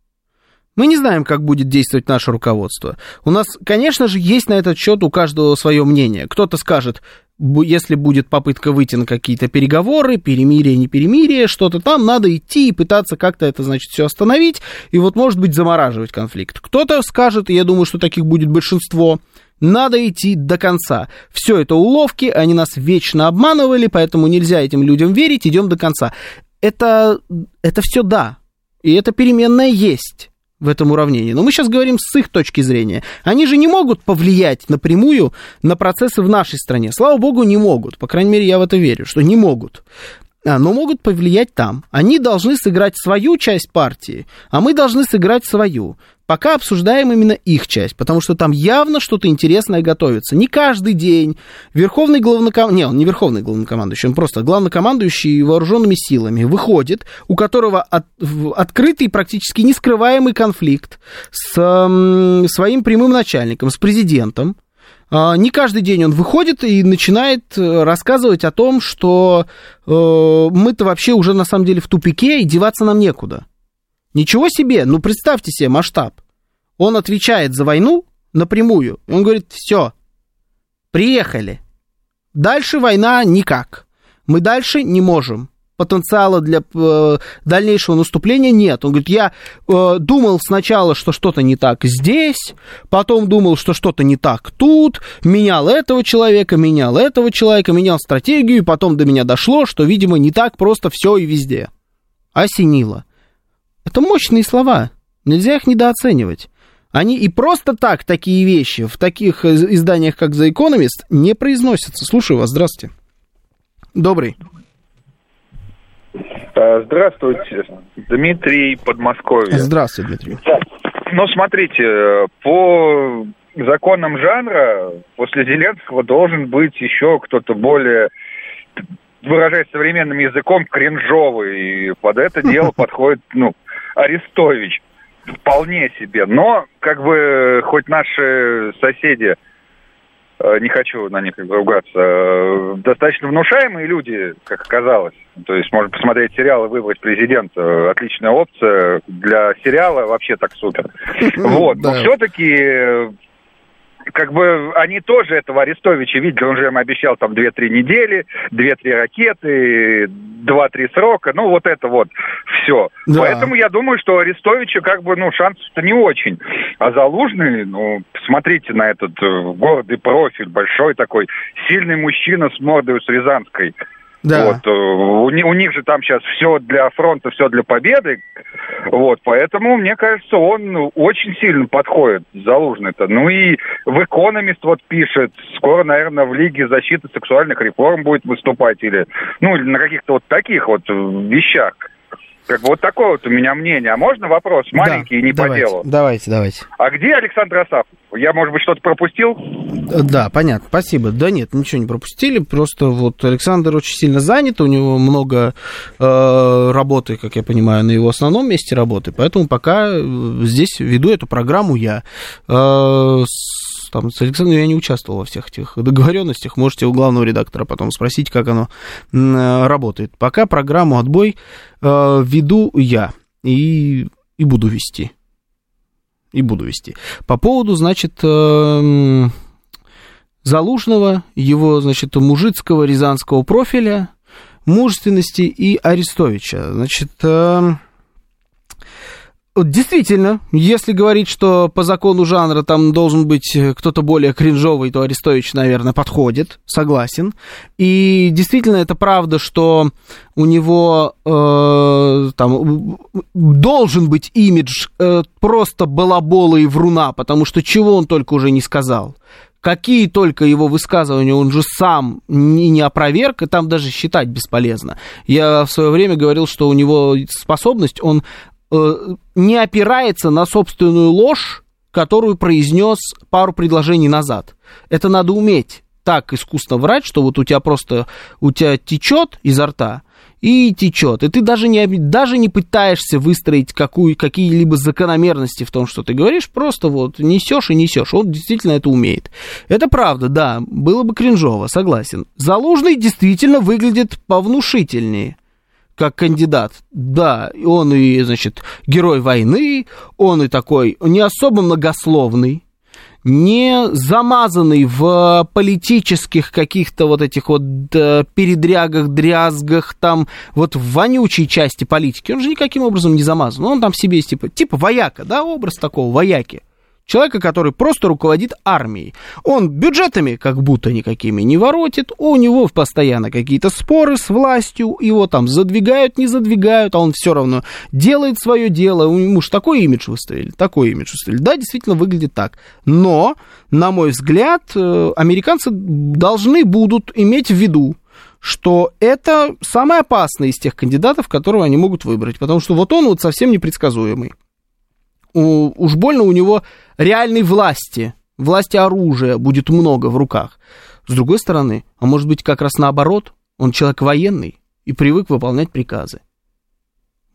Мы не знаем, как будет действовать наше руководство. У нас, конечно же, есть на этот счет у каждого свое мнение. Кто-то скажет, если будет попытка выйти на какие-то переговоры, перемирие, не перемирие, что-то там, надо идти и пытаться как-то это, значит, все остановить, и вот, может быть, замораживать конфликт. Кто-то скажет, я думаю, что таких будет большинство, надо идти до конца. Все это уловки, они нас вечно обманывали, поэтому нельзя этим людям верить, идем до конца. Это, это все да, и это переменная есть в этом уравнении. Но мы сейчас говорим с их точки зрения. Они же не могут повлиять напрямую на процессы в нашей стране. Слава богу, не могут. По крайней мере, я в это верю, что не могут. А, но могут повлиять там. Они должны сыграть свою часть партии, а мы должны сыграть свою. Пока обсуждаем именно их часть, потому что там явно что-то интересное готовится. Не каждый день верховный главнокомандующий, не, он не верховный главнокомандующий, он просто главнокомандующий вооруженными силами выходит, у которого от, открытый, практически нескрываемый конфликт с э, своим прямым начальником, с президентом. Э, не каждый день он выходит и начинает э, рассказывать о том, что э, мы-то вообще уже на самом деле в тупике и деваться нам некуда. Ничего себе, ну представьте себе масштаб. Он отвечает за войну напрямую. Он говорит, все, приехали. Дальше война никак. Мы дальше не можем. Потенциала для э, дальнейшего наступления нет. Он говорит, я э, думал сначала, что что-то не так здесь, потом думал, что что-то не так тут, менял этого человека, менял этого человека, менял стратегию, и потом до меня дошло, что, видимо, не так просто все и везде. Осенило. Это мощные слова. Нельзя их недооценивать. Они и просто так такие вещи в таких изданиях, как The Economist, не произносятся. Слушаю вас, здравствуйте. Добрый. А, здравствуйте, Дмитрий Подмосковье. Здравствуйте, Дмитрий. Ну, смотрите, по законам жанра после Зеленского должен быть еще кто-то более выражаясь современным языком, кринжовый. И под это дело подходит, ну, Арестович. Вполне себе. Но, как бы, хоть наши соседи, э, не хочу на них ругаться, э, достаточно внушаемые люди, как оказалось. То есть можно посмотреть сериал и выбрать президента. Отличная опция. Для сериала вообще так супер. Вот. Но все-таки как бы они тоже этого Арестовича видели, он же им обещал там 2-3 недели, 2-3 ракеты, 2-3 срока, ну вот это вот все. Да. Поэтому я думаю, что Арестовича как бы, ну, шансов-то не очень. А Залужный, ну, посмотрите на этот э, гордый профиль, большой такой, сильный мужчина с мордой с Рязанской. Да. Вот, э, у, у них же там сейчас все для фронта, все для победы. Вот, поэтому, мне кажется, он очень сильно подходит, Залужный-то. Ну и в «Экономист» вот пишет, скоро, наверное, в Лиге защиты сексуальных реформ будет выступать или, ну, или на каких-то вот таких вот вещах. Как бы вот такое вот у меня мнение. А можно вопрос маленький да, и не давайте, по делу? Давайте, давайте. А где Александр Асафов? Я, может быть, что-то пропустил? Да, понятно, спасибо. Да нет, ничего не пропустили, просто вот Александр очень сильно занят, у него много э, работы, как я понимаю, на его основном месте работы, поэтому пока э, здесь веду эту программу я. Э, с, там, с Александром я не участвовал во всех этих договоренностях, можете у главного редактора потом спросить, как оно э, работает. Пока программу «Отбой» э, веду я и, и буду вести и буду вести. По поводу, значит, эм, Залужного, его, значит, мужицкого рязанского профиля, мужественности и Арестовича. Значит, эм, Действительно, если говорить, что по закону жанра там должен быть кто-то более кринжовый, то Арестович, наверное, подходит, согласен. И действительно, это правда, что у него э, там должен быть имидж э, просто балабола и вруна, потому что чего он только уже не сказал какие только его высказывания он же сам не, не опроверг, и там даже считать бесполезно. Я в свое время говорил, что у него способность, он Э, не опирается на собственную ложь, которую произнес пару предложений назад. Это надо уметь так искусно врать, что вот у тебя просто, у тебя течет изо рта, и течет. И ты даже не, даже не пытаешься выстроить какую, какие-либо закономерности в том, что ты говоришь, просто вот несешь и несешь. Он действительно это умеет. Это правда, да, было бы кринжово, согласен. Залужный действительно выглядит повнушительнее как кандидат. Да, он и, значит, герой войны, он и такой не особо многословный, не замазанный в политических каких-то вот этих вот передрягах, дрязгах, там вот в вонючей части политики. Он же никаким образом не замазан. Он там себе есть типа, типа вояка, да, образ такого вояки. Человека, который просто руководит армией. Он бюджетами как будто никакими не воротит, у него постоянно какие-то споры с властью, его там задвигают, не задвигают, а он все равно делает свое дело. Ему же такой имидж выставили, такой имидж выставили. Да, действительно выглядит так. Но, на мой взгляд, э, американцы должны будут иметь в виду, что это самый опасный из тех кандидатов, которого они могут выбрать, потому что вот он вот совсем непредсказуемый уж больно у него реальной власти, власти оружия будет много в руках. С другой стороны, а может быть как раз наоборот, он человек военный и привык выполнять приказы.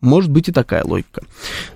Может быть и такая логика.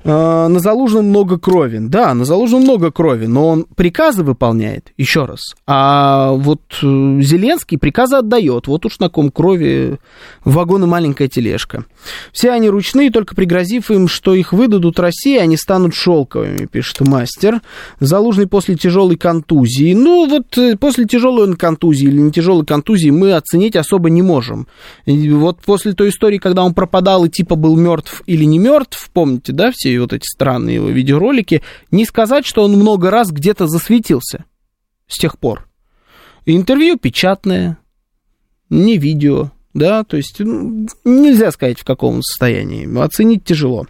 А, на Залужном много крови. Да, на Залужном много крови, но он приказы выполняет, еще раз. А вот э, Зеленский приказы отдает. Вот уж на ком крови вагон и маленькая тележка. Все они ручные, только пригрозив им, что их выдадут России, они станут шелковыми, пишет мастер. Залужный после тяжелой контузии. Ну, вот э, после тяжелой контузии или не тяжелой контузии мы оценить особо не можем. Вот после той истории, когда он пропадал и типа был мертв или не мертв, помните, да, все вот эти странные его видеоролики, не сказать, что он много раз где-то засветился с тех пор. интервью печатное, не видео, да, то есть ну, нельзя сказать, в каком состоянии, оценить тяжело.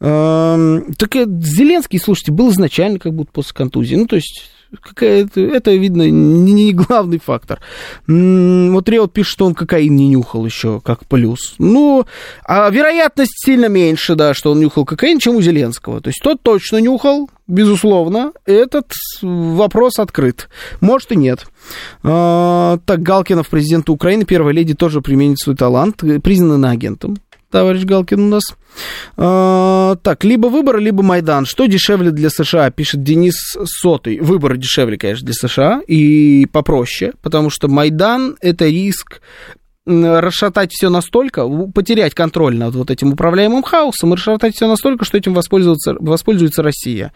Эм, так Зеленский, слушайте, был изначально как будто после контузии, ну, то есть какая-то, это, видно, не, не главный фактор. Вот Реот пишет, что он кокаин не нюхал еще, как плюс. Ну, а вероятность сильно меньше, да, что он нюхал кокаин, чем у Зеленского. То есть тот точно нюхал, безусловно, этот вопрос открыт. Может и нет. А, так, Галкинов, президент Украины, первая леди, тоже применит свой талант, признан агентом товарищ Галкин у нас. А, так, либо выборы, либо Майдан. Что дешевле для США, пишет Денис Сотый. Выборы дешевле, конечно, для США и попроще, потому что Майдан – это риск расшатать все настолько, потерять контроль над вот этим управляемым хаосом и расшатать все настолько, что этим воспользуется, воспользуется Россия.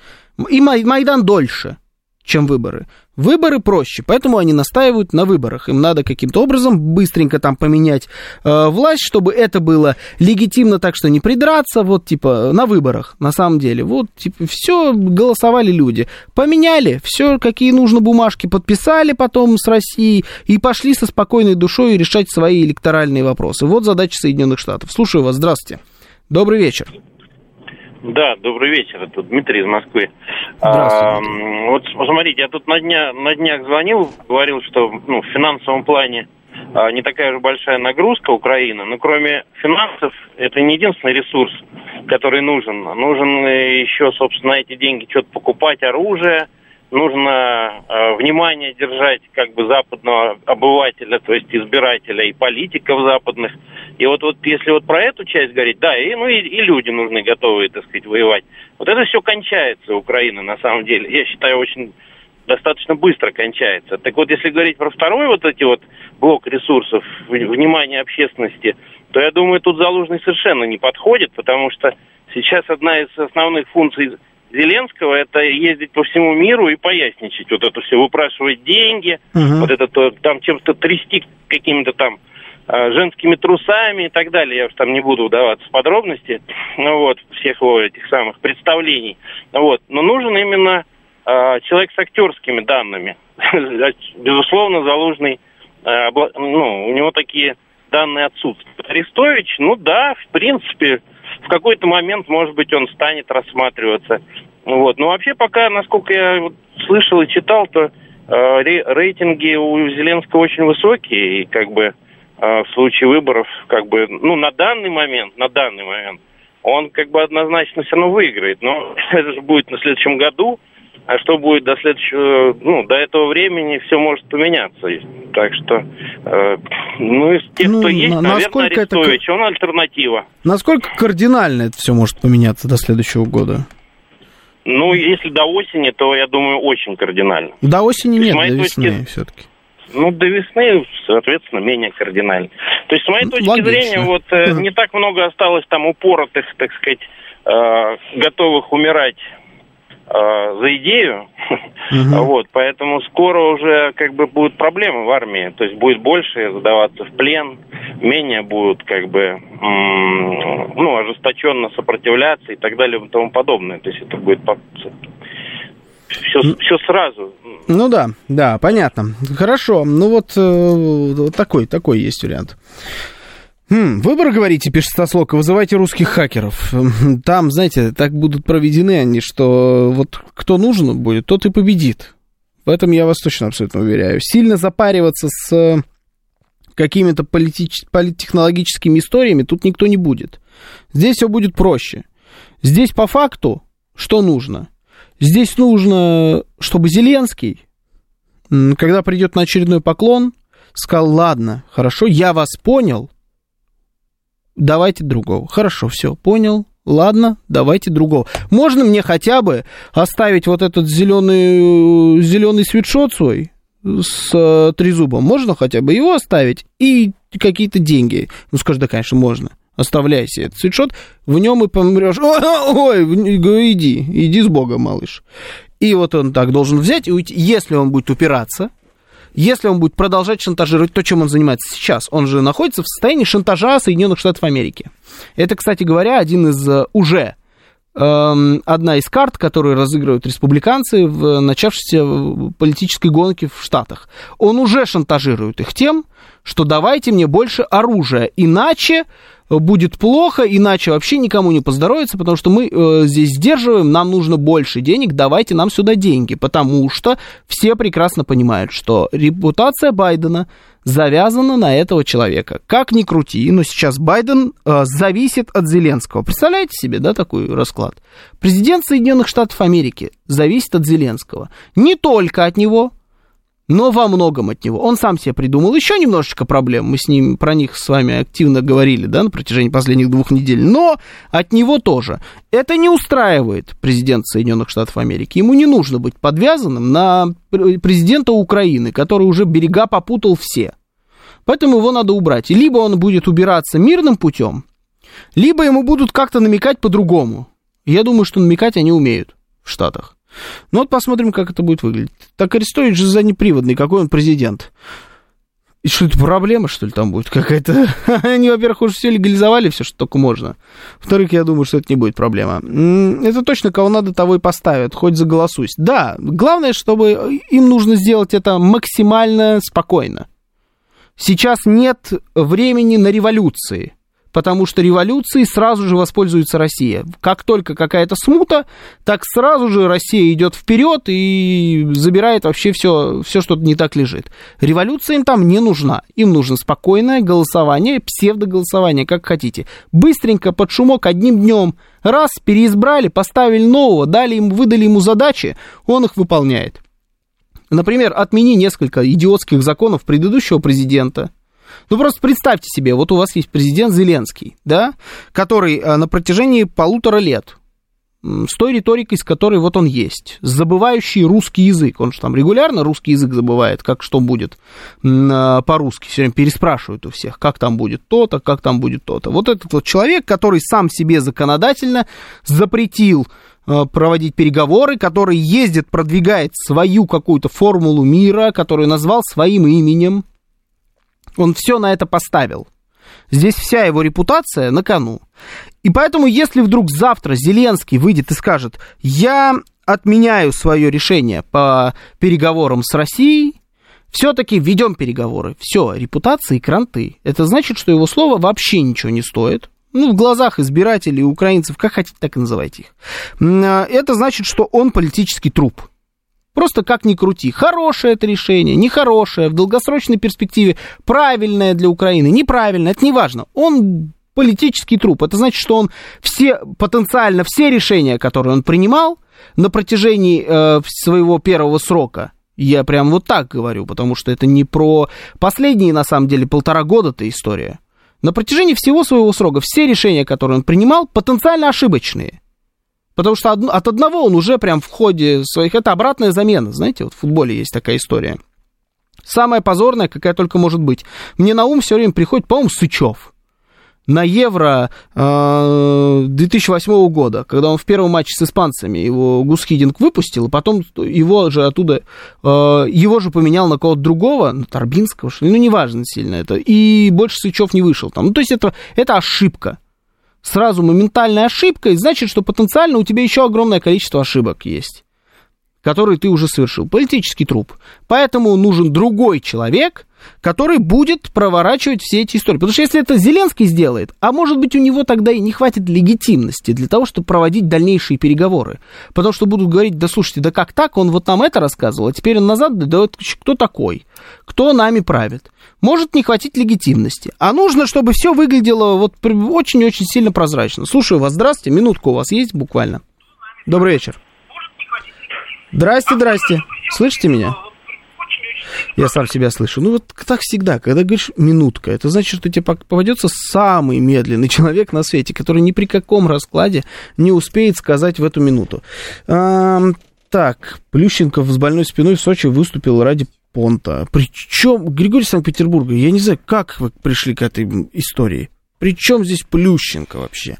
И Майдан дольше. Чем выборы. Выборы проще, поэтому они настаивают на выборах. Им надо каким-то образом быстренько там поменять э, власть, чтобы это было легитимно, так что не придраться, вот типа на выборах, на самом деле. Вот типа все голосовали люди. Поменяли, все, какие нужно бумажки подписали потом с Россией и пошли со спокойной душой решать свои электоральные вопросы. Вот задача Соединенных Штатов. Слушаю вас, здравствуйте. Добрый вечер. Да, добрый вечер. Это Дмитрий из Москвы. А, вот посмотрите, я тут на, дня, на днях звонил, говорил, что ну, в финансовом плане а, не такая же большая нагрузка Украины, но кроме финансов, это не единственный ресурс, который нужен. Нужен еще, собственно, эти деньги что-то покупать, оружие, нужно э, внимание держать как бы западного обывателя, то есть избирателя и политиков западных. И вот, вот если вот про эту часть говорить, да, и, ну и, и люди нужны, готовые, так сказать, воевать. Вот это все кончается, Украина, на самом деле. Я считаю, очень достаточно быстро кончается. Так вот, если говорить про второй вот эти вот блок ресурсов, внимание общественности, то я думаю, тут Залужный совершенно не подходит, потому что сейчас одна из основных функций Зеленского это ездить по всему миру и поясничать вот это все, выпрашивать деньги, uh-huh. вот это то, там чем-то трясти какими-то там э, женскими трусами и так далее. Я уж там не буду вдаваться в подробности, ну вот, всех его этих самых представлений. Вот. Но нужен именно э, человек с актерскими данными. Безусловно, Залужный, э, ну, у него такие данные отсутствуют. Арестович, ну да, в принципе, в какой-то момент, может быть, он станет рассматриваться. Вот. Но вообще пока, насколько я слышал и читал, то э, рейтинги у Зеленского очень высокие, и как бы э, в случае выборов, как бы, ну, на данный момент, на данный момент, он как бы однозначно все равно выиграет. Но это же будет на следующем году, а что будет до следующего, ну, до этого времени, все может поменяться. Так что, э, ну, из тех, ну, кто есть, на, наверное, Арестович, это... он альтернатива. Насколько кардинально это все может поменяться до следующего года? Ну, если до осени, то, я думаю, очень кардинально. До осени нет, до весны точки... все-таки. Ну, до весны, соответственно, менее кардинально. То есть, с моей точки Логично. зрения, вот э, не так много осталось там упоротых, так сказать, э, готовых умирать за идею. Угу. Вот, поэтому скоро уже как бы будут проблемы в армии. То есть будет больше сдаваться в плен, менее будут как бы ну, ожесточенно сопротивляться и так далее и тому подобное. То есть это будет все, все сразу. Ну да, да, понятно. Хорошо. Ну вот э, такой, такой есть вариант. Хм, выборы, говорите, пишет Стаслока, вызывайте русских хакеров. Там, знаете, так будут проведены они, что вот кто нужен будет, тот и победит. В этом я вас точно абсолютно уверяю. Сильно запариваться с какими-то политич... политтехнологическими историями тут никто не будет. Здесь все будет проще. Здесь по факту что нужно? Здесь нужно, чтобы Зеленский, когда придет на очередной поклон, сказал, ладно, хорошо, я вас понял, давайте другого. Хорошо, все, понял. Ладно, давайте другого. Можно мне хотя бы оставить вот этот зеленый, зеленый свитшот свой с э, трезубом? Можно хотя бы его оставить и какие-то деньги? Ну, скажи, да, конечно, можно. Оставляй себе этот свитшот, в нем и помрешь. Ой, ой, иди, иди с Богом, малыш. И вот он так должен взять и уйти. Если он будет упираться, если он будет продолжать шантажировать то, чем он занимается сейчас. Он же находится в состоянии шантажа Соединенных Штатов Америки. Это, кстати говоря, один из э, уже эм, одна из карт, которые разыгрывают республиканцы в начавшейся политической гонке в Штатах. Он уже шантажирует их тем, что давайте мне больше оружия, иначе будет плохо, иначе вообще никому не поздоровится, потому что мы э, здесь сдерживаем, нам нужно больше денег, давайте нам сюда деньги, потому что все прекрасно понимают, что репутация Байдена завязана на этого человека. Как ни крути, но сейчас Байден э, зависит от Зеленского. Представляете себе, да, такой расклад? Президент Соединенных Штатов Америки зависит от Зеленского. Не только от него, но во многом от него. Он сам себе придумал еще немножечко проблем, мы с ним про них с вами активно говорили, да, на протяжении последних двух недель, но от него тоже. Это не устраивает президента Соединенных Штатов Америки. Ему не нужно быть подвязанным на президента Украины, который уже берега попутал все. Поэтому его надо убрать. Либо он будет убираться мирным путем, либо ему будут как-то намекать по-другому. Я думаю, что намекать они умеют в Штатах. Ну вот посмотрим, как это будет выглядеть. Так Арестович же заднеприводный, какой он президент. И что это проблема, что ли, там будет какая-то? Они, во-первых, уже все легализовали, все, что только можно. Во-вторых, я думаю, что это не будет проблема. Это точно кого надо, того и поставят, хоть заголосусь. Да, главное, чтобы им нужно сделать это максимально спокойно. Сейчас нет времени на революции потому что революцией сразу же воспользуется Россия. Как только какая-то смута, так сразу же Россия идет вперед и забирает вообще все, все, что не так лежит. Революция им там не нужна. Им нужно спокойное голосование, псевдоголосование, как хотите. Быстренько под шумок одним днем раз переизбрали, поставили нового, дали ему, выдали ему задачи, он их выполняет. Например, отмени несколько идиотских законов предыдущего президента – ну, просто представьте себе, вот у вас есть президент Зеленский, да, который э, на протяжении полутора лет с той риторикой, с которой вот он есть, забывающий русский язык. Он же там регулярно русский язык забывает, как что будет э, по-русски. Все время переспрашивают у всех, как там будет то-то, как там будет то-то. Вот этот вот человек, который сам себе законодательно запретил э, проводить переговоры, который ездит, продвигает свою какую-то формулу мира, которую назвал своим именем, он все на это поставил. Здесь вся его репутация на кону. И поэтому, если вдруг завтра Зеленский выйдет и скажет, я отменяю свое решение по переговорам с Россией, все-таки ведем переговоры. Все, репутация и кранты. Это значит, что его слово вообще ничего не стоит. Ну, в глазах избирателей, украинцев, как хотите, так и называйте их. А, это значит, что он политический труп. Просто как ни крути. Хорошее это решение, нехорошее, в долгосрочной перспективе правильное для Украины, неправильное, это не важно. Он политический труп. Это значит, что он все, потенциально все решения, которые он принимал на протяжении э, своего первого срока, я прям вот так говорю, потому что это не про последние, на самом деле, полтора года-то история. На протяжении всего своего срока все решения, которые он принимал, потенциально ошибочные. Потому что от одного он уже прям в ходе своих... Это обратная замена, знаете, вот в футболе есть такая история. Самая позорная, какая только может быть. Мне на ум все время приходит, по-моему, Сычев. На Евро э, 2008 года, когда он в первом матче с испанцами его Гусхидинг выпустил, и потом его же оттуда, э, его же поменял на кого-то другого, на Торбинского, что ли, ну, неважно сильно это, и больше Сычев не вышел там. Ну, то есть это, это ошибка сразу моментальная ошибка, и значит, что потенциально у тебя еще огромное количество ошибок есть, которые ты уже совершил. Политический труп. Поэтому нужен другой человек, который будет проворачивать все эти истории. Потому что если это Зеленский сделает, а может быть у него тогда и не хватит легитимности для того, чтобы проводить дальнейшие переговоры. Потому что будут говорить, да слушайте, да как так, он вот нам это рассказывал, а теперь он назад, да вот кто такой, кто нами правит может не хватить легитимности. А нужно, чтобы все выглядело вот очень-очень сильно прозрачно. Слушаю вас. Здравствуйте. Минутку у вас есть буквально? Добрый вечер. Здрасте, здрасте. Слышите меня? Я сам себя слышу. Ну, вот так всегда, когда говоришь минутка, это значит, что тебе попадется самый медленный человек на свете, который ни при каком раскладе не успеет сказать в эту минуту. А, так, Плющенков с больной спиной в Сочи выступил ради Понта. Причем Григорий Санкт-Петербурга, я не знаю, как вы пришли к этой истории. Причем здесь Плющенко вообще?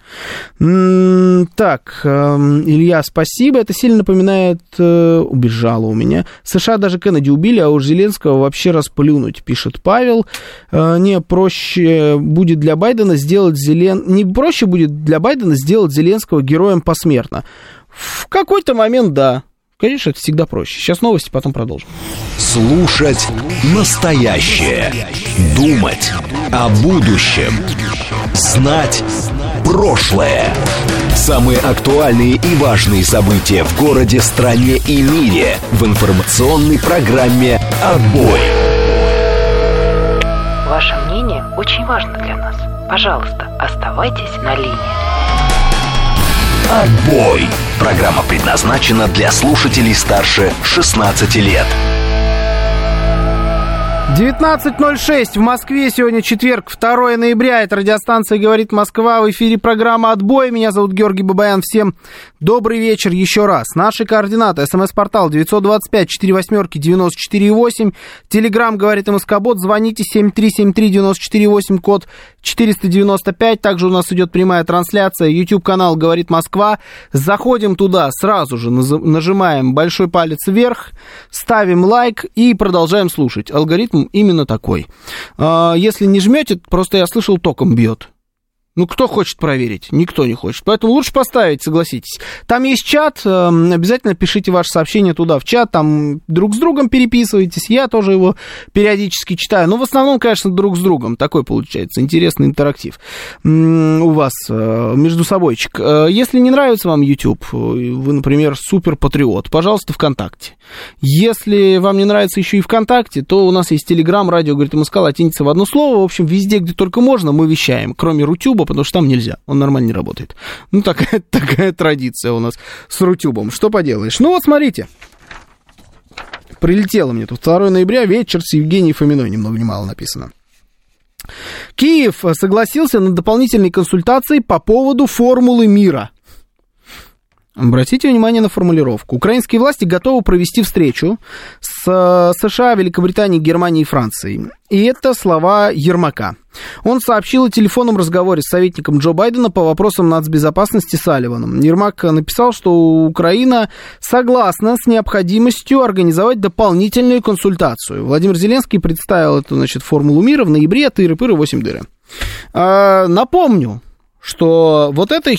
Так, э, Илья, спасибо. Это сильно напоминает... Э, убежало у меня. США даже Кеннеди убили, а уж Зеленского вообще расплюнуть, пишет Павел. Э, не проще будет для Байдена сделать Зелен... Не проще будет для Байдена сделать Зеленского героем посмертно. В какой-то момент, да. Конечно, это всегда проще. Сейчас новости, потом продолжим. Слушать настоящее. Думать о будущем. Знать прошлое. Самые актуальные и важные события в городе, стране и мире в информационной программе «Отбой». Ваше мнение очень важно для нас. Пожалуйста, оставайтесь на линии. Отбой! Программа предназначена для слушателей старше 16 лет. 19.06 в Москве. Сегодня четверг, 2 ноября. Это радиостанция «Говорит Москва». В эфире программа «Отбой». Меня зовут Георгий Бабаян. Всем добрый вечер еще раз. Наши координаты. СМС-портал 925 4 восьмерки 94 8. Телеграмм «Говорит МСК-бот». Звоните 7373 94 8, код 495. Также у нас идет прямая трансляция. YouTube-канал «Говорит Москва». Заходим туда, сразу же нажимаем большой палец вверх, ставим лайк и продолжаем слушать. Алгоритм именно такой. А, если не жмете, просто я слышал, током бьет. Ну, кто хочет проверить? Никто не хочет. Поэтому лучше поставить, согласитесь. Там есть чат, эм, обязательно пишите ваше сообщение туда в чат, там друг с другом переписывайтесь, я тоже его периодически читаю. Но в основном, конечно, друг с другом. Такой получается интересный интерактив у вас э, между собойчик. Э, если не нравится вам YouTube, э, вы, например, супер патриот, пожалуйста, ВКонтакте. Если вам не нравится еще и ВКонтакте, то у нас есть Телеграм, радио, говорит МСК, латиница в одно слово. В общем, везде, где только можно, мы вещаем, кроме Рутюба Рутюба, потому что там нельзя, он нормально не работает. Ну, такая, такая традиция у нас с Рутюбом. Что поделаешь? Ну, вот смотрите. Прилетело мне тут 2 ноября, вечер с Евгением Фоминой, ни много ни мало написано. Киев согласился на дополнительные консультации по поводу формулы мира. Обратите внимание на формулировку. Украинские власти готовы провести встречу с э, США, Великобританией, Германией и Францией. И это слова Ермака. Он сообщил о телефонном разговоре с советником Джо Байдена по вопросам нацбезопасности Салливаном. Ермак написал, что Украина согласна с необходимостью организовать дополнительную консультацию. Владимир Зеленский представил эту, значит, формулу мира в ноябре, тыры-пыры, 8 дыры. А, напомню, что вот этой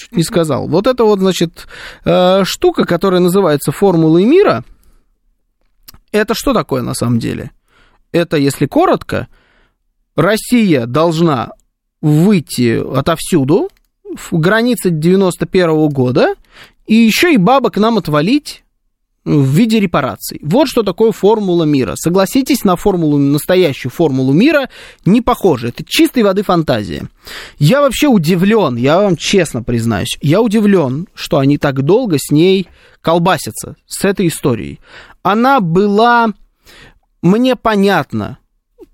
чуть не сказал. Вот это вот, значит, э, штука, которая называется формулой мира, это что такое на самом деле? Это, если коротко, Россия должна выйти отовсюду, в границе 91 -го года, и еще и бабок нам отвалить в виде репараций. Вот что такое формула мира. Согласитесь, на формулу, настоящую формулу мира не похоже. Это чистой воды фантазия. Я вообще удивлен, я вам честно признаюсь, я удивлен, что они так долго с ней колбасятся, с этой историей. Она была мне понятна,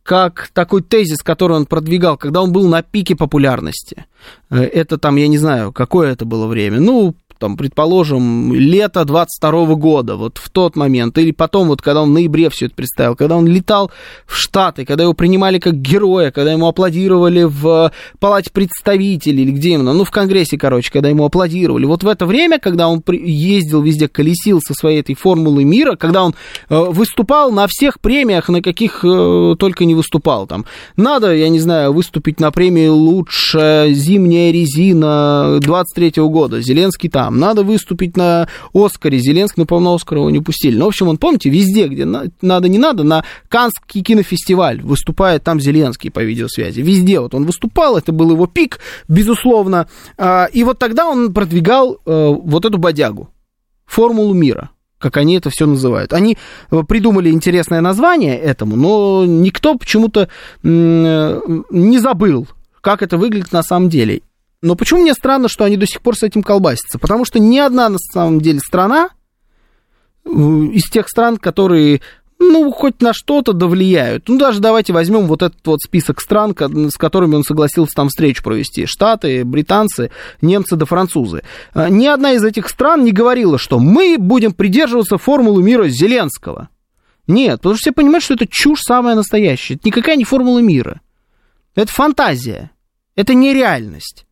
как такой тезис, который он продвигал, когда он был на пике популярности. Э, это там, я не знаю, какое это было время. Ну, там, предположим, лето 22 года, вот в тот момент, или потом, вот когда он в ноябре все это представил, когда он летал в Штаты, когда его принимали как героя, когда ему аплодировали в Палате представителей, или где именно, ну, в Конгрессе, короче, когда ему аплодировали. Вот в это время, когда он ездил везде, колесил со своей этой формулой мира, когда он э, выступал на всех премиях, на каких э, только не выступал, там, надо, я не знаю, выступить на премии «Лучшая зимняя резина» 23 года, Зеленский там, там, надо выступить на Оскаре, Зеленский, ну, по-моему, Оскара его не пустили. Ну, в общем, он, помните, везде, где надо, не надо, на Канский кинофестиваль выступает там Зеленский по видеосвязи. Везде вот он выступал, это был его пик, безусловно. А, и вот тогда он продвигал э, вот эту бодягу, формулу мира как они это все называют. Они э, придумали интересное название этому, но никто почему-то э, не забыл, как это выглядит на самом деле. Но почему мне странно, что они до сих пор с этим колбасятся? Потому что ни одна, на самом деле, страна э, из тех стран, которые, ну, хоть на что-то да влияют. Ну, даже давайте возьмем вот этот вот список стран, с которыми он согласился там встречу провести. Штаты, британцы, немцы да французы. А ни одна из этих стран не говорила, что мы будем придерживаться формулы мира Зеленского. Нет, потому что все понимают, что это чушь самая настоящая. Это никакая не формула мира. Это фантазия. Это нереальность.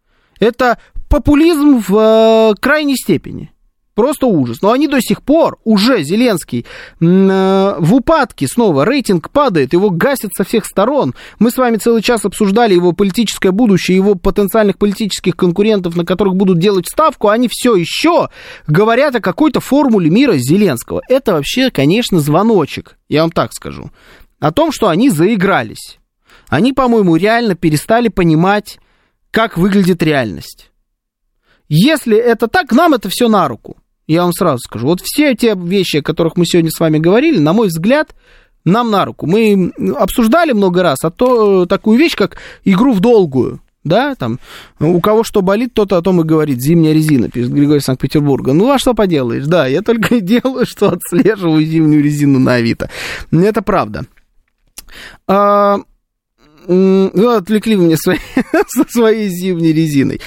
Это популизм в э, крайней степени. Просто ужас. Но они до сих пор, уже Зеленский э, в упадке снова, рейтинг падает, его гасят со всех сторон. Мы с вами целый час обсуждали его политическое будущее, его потенциальных политических конкурентов, на которых будут делать ставку, они все еще говорят о какой-то формуле мира Зеленского. Это вообще, конечно, звоночек, я вам так скажу, о том, что они заигрались. Они, по-моему, реально перестали понимать как выглядит реальность. Если это так, нам это все на руку. Я вам сразу скажу. Вот все те вещи, о которых мы сегодня с вами говорили, на мой взгляд, нам на руку. Мы обсуждали много раз а то такую вещь, как игру в долгую. Да, там, у кого что болит, тот о том и говорит. Зимняя резина, пишет Григорий Санкт-Петербурга. Ну, а что поделаешь? Да, я только и делаю, что отслеживаю зимнюю резину на Авито. Это правда. Ну, отвлекли вы меня своей, со своей зимней резиной.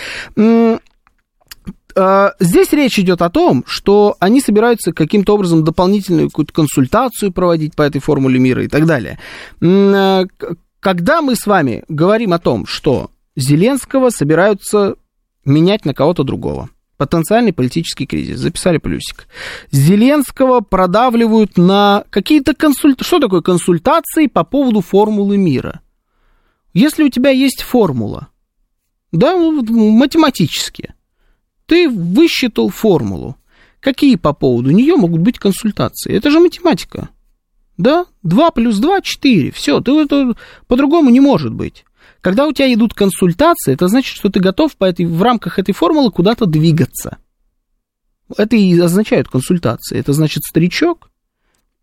А, здесь речь идет о том, что они собираются каким-то образом дополнительную какую-то консультацию проводить по этой формуле мира и так далее. А, когда мы с вами говорим о том, что Зеленского собираются менять на кого-то другого, потенциальный политический кризис, записали плюсик. Зеленского продавливают на какие-то консультации. Что такое консультации по поводу формулы мира? Если у тебя есть формула, да, математически, ты высчитал формулу, какие по поводу нее могут быть консультации? Это же математика. Да, 2 плюс 2 – 4. Все, ты, это по-другому не может быть. Когда у тебя идут консультации, это значит, что ты готов по этой, в рамках этой формулы куда-то двигаться. Это и означает консультации. Это значит, старичок,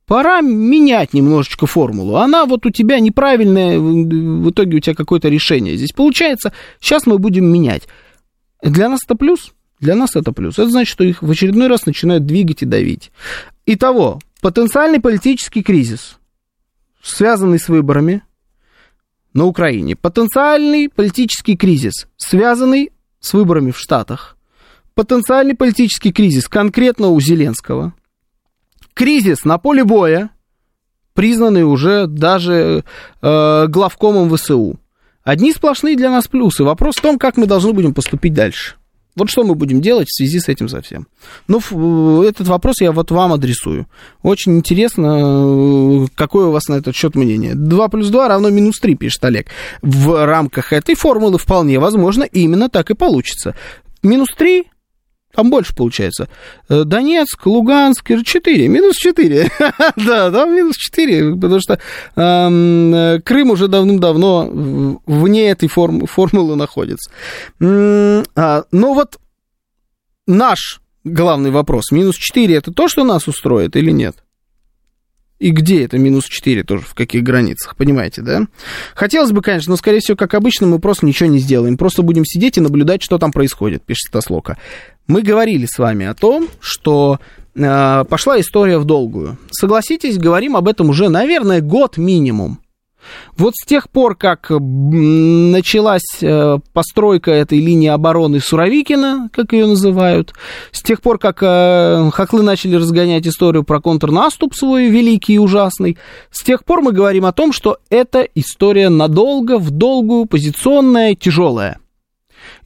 пора менять немножечко формулу. Она вот у тебя неправильная, в итоге у тебя какое-то решение. Здесь получается, сейчас мы будем менять. Для нас это плюс? Для нас это плюс. Это значит, что их в очередной раз начинают двигать и давить. Итого, потенциальный политический кризис, связанный с выборами на Украине. Потенциальный политический кризис, связанный с выборами в Штатах. Потенциальный политический кризис конкретно у Зеленского. Кризис на поле боя, признанный уже даже э, главкомом ВСУ. Одни сплошные для нас плюсы. Вопрос в том, как мы должны будем поступить дальше. Вот что мы будем делать в связи с этим совсем? Ну, э, этот вопрос я вот вам адресую. Очень интересно, э, какое у вас на этот счет мнение. 2 плюс 2 равно минус 3, пишет Олег. В рамках этой формулы вполне возможно именно так и получится. Минус 3 там больше получается. Э, Донецк, Луганск, 4, минус 4. да, да, минус 4, потому что э, Крым уже давным-давно вне этой форм, формулы находится. А, но вот наш главный вопрос, минус 4, это то, что нас устроит или нет? И где это минус 4 тоже, в каких границах, понимаете, да? Хотелось бы, конечно, но, скорее всего, как обычно, мы просто ничего не сделаем. Просто будем сидеть и наблюдать, что там происходит, пишет Таслока. Мы говорили с вами о том, что э, пошла история в долгую. Согласитесь, говорим об этом уже, наверное, год минимум. Вот с тех пор, как началась э, постройка этой линии обороны Суровикина, как ее называют, с тех пор, как э, хохлы начали разгонять историю про контрнаступ свой великий и ужасный, с тех пор мы говорим о том, что эта история надолго, в долгую, позиционная, тяжелая.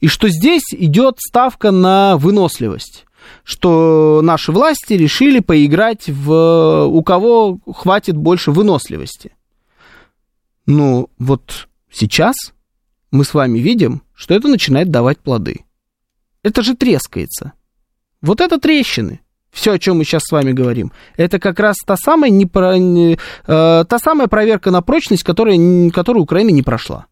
И что здесь идет ставка на выносливость что наши власти решили поиграть в у кого хватит больше выносливости. Ну, вот сейчас мы с вами видим, что это начинает давать плоды. Это же трескается. Вот это трещины. Все, о чем мы сейчас с вами говорим, это как раз та самая, непро... э, та самая проверка на прочность, которая, которую Украина не прошла.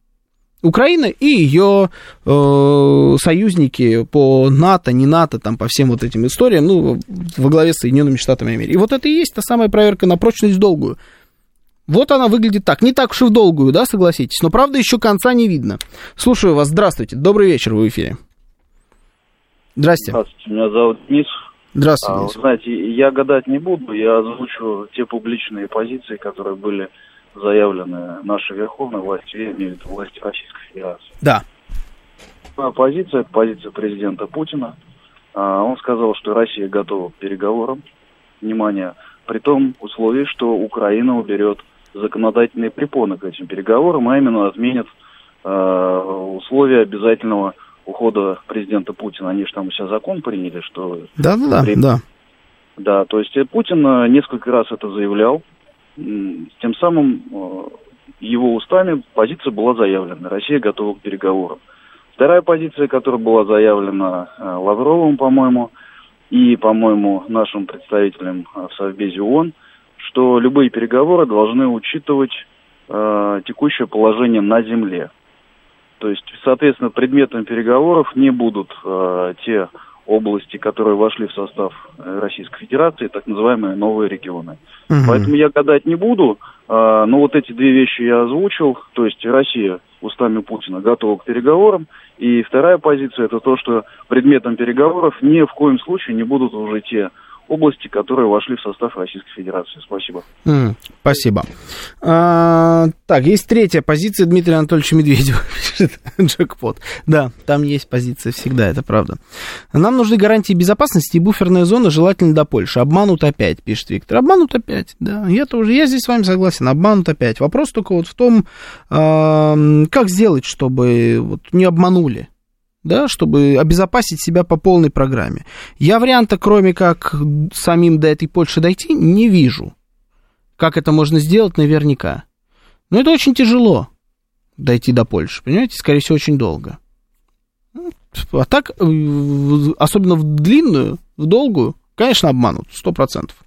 Украина и ее э, союзники по НАТО, не НАТО, там, по всем вот этим историям, ну, во главе с Соединенными Штатами Америки. И вот это и есть та самая проверка на прочность долгую. Вот она выглядит так. Не так уж и в долгую, да, согласитесь? Но, правда, еще конца не видно. Слушаю вас. Здравствуйте. Добрый вечер, вы в эфире. Здрасте. Здравствуйте. Меня зовут Денис. Здравствуйте. А, вы знаете, я гадать не буду. Я озвучу те публичные позиции, которые были заявлены нашей верховной властью, я имею в виду власти Российской Федерации. Да. Позиция, позиция президента Путина. А, он сказал, что Россия готова к переговорам. Внимание, при том условии, что Украина уберет законодательные препоны к этим переговорам, а именно отменит э, условия обязательного ухода президента Путина. Они же там сейчас закон приняли, что... Да-да-да, да. Да, то есть Путин несколько раз это заявлял, тем самым э, его устами позиция была заявлена. Россия готова к переговорам. Вторая позиция, которая была заявлена э, Лавровым, по-моему, и, по-моему, нашим представителям э, в Совбезе ООН, что любые переговоры должны учитывать э, текущее положение на Земле. То есть, соответственно, предметом переговоров не будут э, те области, которые вошли в состав э, Российской Федерации, так называемые новые регионы. Угу. Поэтому я гадать не буду, а, но вот эти две вещи я озвучил, то есть Россия устами Путина готова к переговорам, и вторая позиция это то, что предметом переговоров ни в коем случае не будут уже те области, которые вошли в состав Российской Федерации. Спасибо. Mm, спасибо. А, так, есть третья позиция Дмитрия Анатольевича Медведева. пишет Джекпот. Да, там есть позиция всегда, это правда. Нам нужны гарантии безопасности и буферная зона, желательно до Польши. Обманут опять, пишет Виктор. Обманут опять, да. Я тоже, я здесь с вами согласен, обманут опять. Вопрос только вот в том, э, как сделать, чтобы вот не обманули да, чтобы обезопасить себя по полной программе. Я варианта, кроме как самим до этой Польши дойти, не вижу. Как это можно сделать наверняка. Но это очень тяжело дойти до Польши, понимаете, скорее всего, очень долго. А так, э, особенно в длинную, в долгую, конечно, обманут, сто процентов.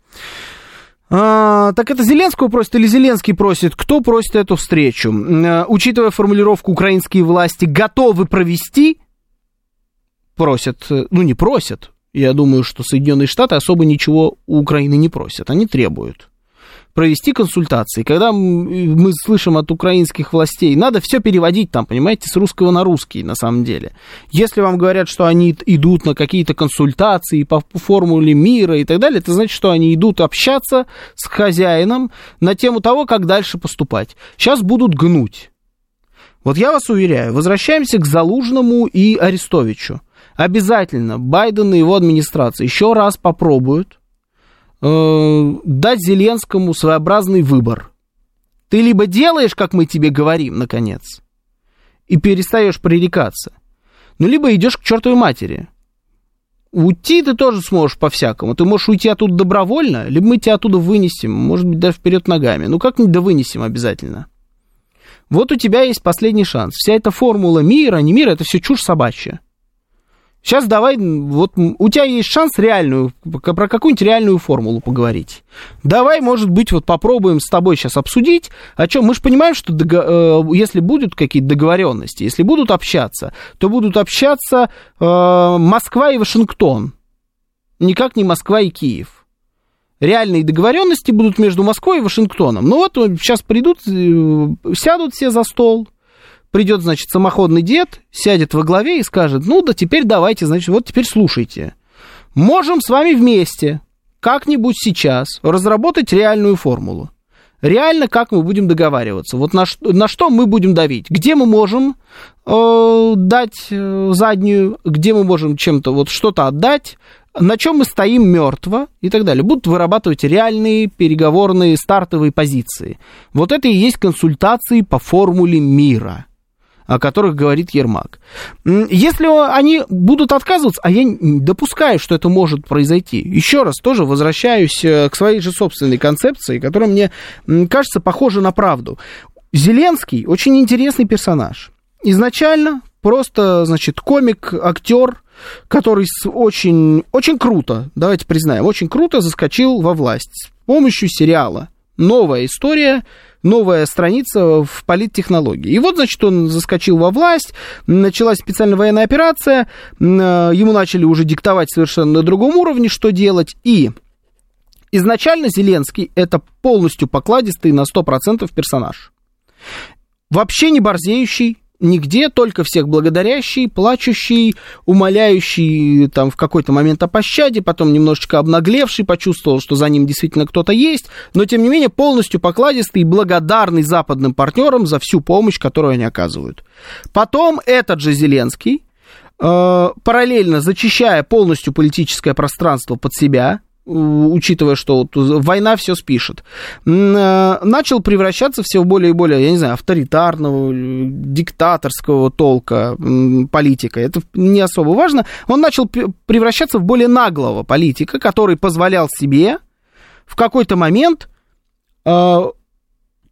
А, так это Зеленского просит или Зеленский просит? Кто просит эту встречу? А, учитывая формулировку, украинские власти готовы провести, просят, э, ну не просят, я думаю, что Соединенные Штаты особо ничего у Украины не просят, они требуют провести консультации. Когда мы слышим от украинских властей, надо все переводить там, понимаете, с русского на русский на самом деле. Если вам говорят, что они идут на какие-то консультации по формуле мира и так далее, это значит, что они идут общаться с хозяином на тему того, как дальше поступать. Сейчас будут гнуть. Вот я вас уверяю, возвращаемся к Залужному и Арестовичу. Обязательно Байден и его администрация еще раз попробуют э, дать Зеленскому своеобразный выбор. Ты либо делаешь, как мы тебе говорим, наконец, и перестаешь пререкаться, ну, либо идешь к чертовой матери. Уйти ты тоже сможешь по-всякому. Ты можешь уйти оттуда добровольно, либо мы тебя оттуда вынесем, может быть, даже вперед ногами. Ну, как-нибудь да вынесем обязательно. Вот у тебя есть последний шанс. Вся эта формула мира, не мира, это все чушь собачья. Сейчас давай, вот у тебя есть шанс реальную, про какую-нибудь реальную формулу поговорить. Давай, может быть, вот попробуем с тобой сейчас обсудить, о чем мы же понимаем, что дого- э, если будут какие-то договоренности, если будут общаться, то будут общаться э, Москва и Вашингтон, никак не Москва и Киев. Реальные договоренности будут между Москвой и Вашингтоном. Ну вот сейчас придут, э, сядут все за стол, придет, значит, самоходный дед, сядет во главе и скажет, ну да теперь давайте, значит, вот теперь слушайте. Можем с вами вместе как-нибудь сейчас разработать реальную формулу. Реально, как мы будем договариваться? Вот на, на что мы будем давить? Где мы можем э, дать э, заднюю? Где мы можем чем-то вот что-то отдать? На чем мы стоим мертво и так далее? Будут вырабатывать реальные переговорные стартовые позиции. Вот это и есть консультации по формуле мира о которых говорит Ермак. Если они будут отказываться, а я допускаю, что это может произойти, еще раз тоже возвращаюсь э, к своей же собственной концепции, которая мне кажется похожа на правду. Зеленский очень интересный персонаж. Изначально просто, значит, комик, актер, который очень, очень круто, давайте признаем, очень круто заскочил во власть с помощью сериала. Новая история новая страница в политтехнологии. И вот, значит, он заскочил во власть, началась специальная военная операция, э, ему начали уже диктовать совершенно на другом уровне, что делать, и изначально Зеленский это полностью покладистый на 100% персонаж. Вообще не борзеющий, нигде, только всех благодарящий, плачущий, умоляющий там в какой-то момент о пощаде, потом немножечко обнаглевший, почувствовал, что за ним действительно кто-то есть, но тем не менее полностью покладистый и благодарный западным партнерам за всю помощь, которую они оказывают. Потом этот же Зеленский, э, параллельно зачищая полностью политическое пространство под себя, учитывая, что вот война все спишет, э, начал превращаться все в более и более, я не знаю, авторитарного, диктаторского толка политика. Это не особо важно. Он начал превращаться в более наглого политика, который позволял себе в какой-то момент э,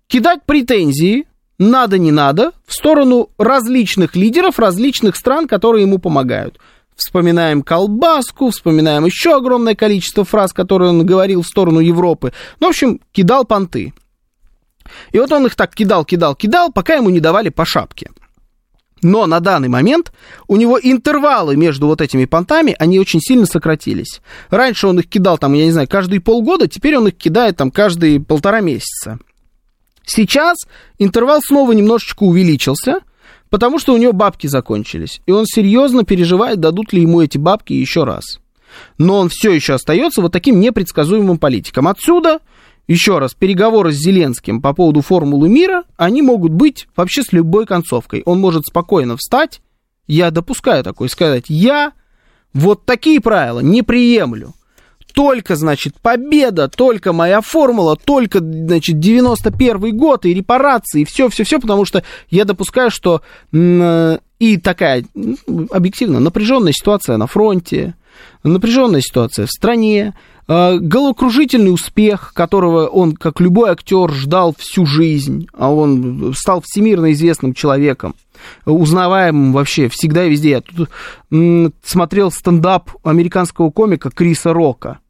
кидать претензии надо, не надо, в сторону различных лидеров различных стран, которые ему помогают вспоминаем колбаску, вспоминаем еще огромное количество фраз, которые он говорил в сторону Европы. Ну, в общем, кидал понты. И вот он их так кидал, кидал, кидал, пока ему не давали по шапке. Но на данный момент у него интервалы между вот этими понтами, они очень сильно сократились. Раньше он их кидал там, я не знаю, каждые полгода, теперь он их кидает там каждые полтора месяца. Сейчас интервал снова немножечко увеличился, потому что у него бабки закончились. И он серьезно переживает, дадут ли ему эти бабки еще раз. Но он все еще остается вот таким непредсказуемым политиком. Отсюда еще раз, переговоры с Зеленским по поводу формулы мира, они могут быть вообще с любой концовкой. Он может спокойно встать, я допускаю такое, сказать, я вот такие правила не приемлю. Только, значит, победа, только моя формула, только, значит, 91 год и репарации, и все-все-все, потому что я допускаю, что э, и такая объективно напряженная ситуация на фронте, напряженная ситуация в стране, головокружительный успех, которого он, как любой актер, ждал всю жизнь, а он стал всемирно известным человеком, узнаваемым вообще всегда и везде. Я тут смотрел стендап американского комика Криса Рока.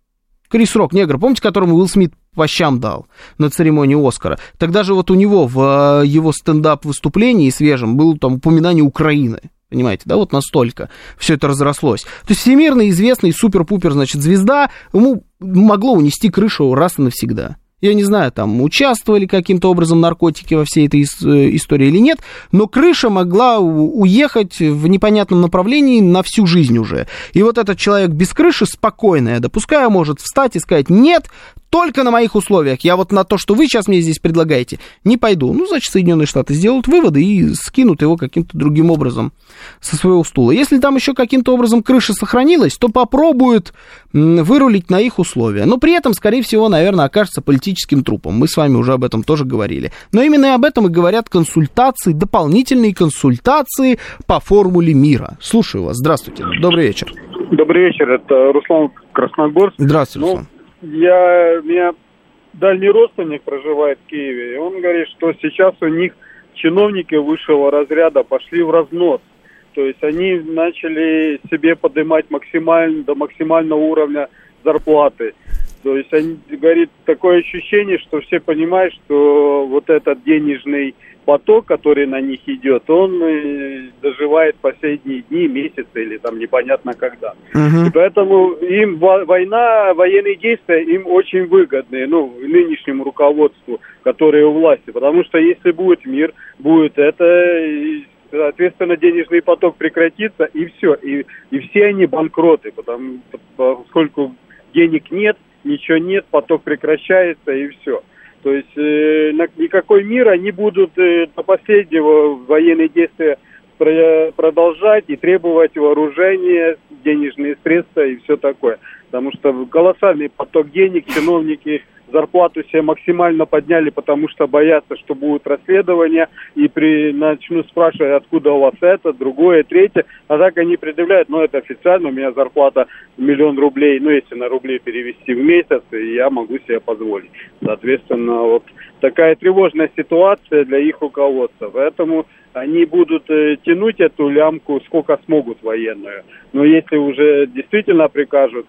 Крис Рок, негр, помните, которому Уилл Смит по щам дал на церемонии Оскара? Тогда же вот у него в э, его стендап-выступлении свежем было там упоминание Украины. Понимаете, да, вот настолько все это разрослось. То есть всемирно известный супер-пупер, значит, звезда, ему могло унести крышу раз и навсегда. Я не знаю, там участвовали каким-то образом наркотики во всей этой э, истории или нет, но крыша могла уехать в непонятном направлении на всю жизнь уже. И вот этот человек без крыши спокойно, я допускаю, может встать и сказать, нет, только на моих условиях. Я вот на то, что вы сейчас мне здесь предлагаете, не пойду. Ну, значит, Соединенные Штаты сделают выводы и скинут его каким-то другим образом со своего стула. Если там еще каким-то образом крыша сохранилась, то попробуют вырулить на их условия. Но при этом, скорее всего, наверное, окажется политическим трупом. Мы с вами уже об этом тоже говорили. Но именно об этом и говорят консультации, дополнительные консультации по формуле мира. Слушаю вас. Здравствуйте. Добрый вечер. Добрый вечер. Это Руслан Красногорск. Здравствуйте, ну, Руслан. Ну, я, у меня дальний родственник проживает в Киеве, и он говорит, что сейчас у них чиновники высшего разряда пошли в разнос. То есть они начали себе поднимать максимально, до максимального уровня зарплаты. То есть они, говорит, такое ощущение, что все понимают, что вот этот денежный поток, который на них идет, он э, доживает последние дни, месяцы или там непонятно когда. И поэтому им война, военные действия им очень выгодны, ну, нынешнему руководству, которое у власти. Потому что если будет мир, будет это, и, соответственно, денежный поток прекратится, и все. И, и все они банкроты, потому, поскольку денег нет, ничего нет, поток прекращается, и все. То есть э, никакой мира не будут э, до последнего военные действия продолжать и требовать вооружения, денежные средства и все такое. Потому что колоссальный поток денег, чиновники зарплату себе максимально подняли, потому что боятся, что будут расследования, и при начну спрашивать, откуда у вас это, другое, третье, а так они предъявляют, ну, это официально, у меня зарплата миллион рублей, ну, если на рубли перевести в месяц, я могу себе позволить. Соответственно, вот такая тревожная ситуация для их руководства, поэтому они будут э, тянуть эту лямку сколько смогут военную. Но если уже действительно прикажут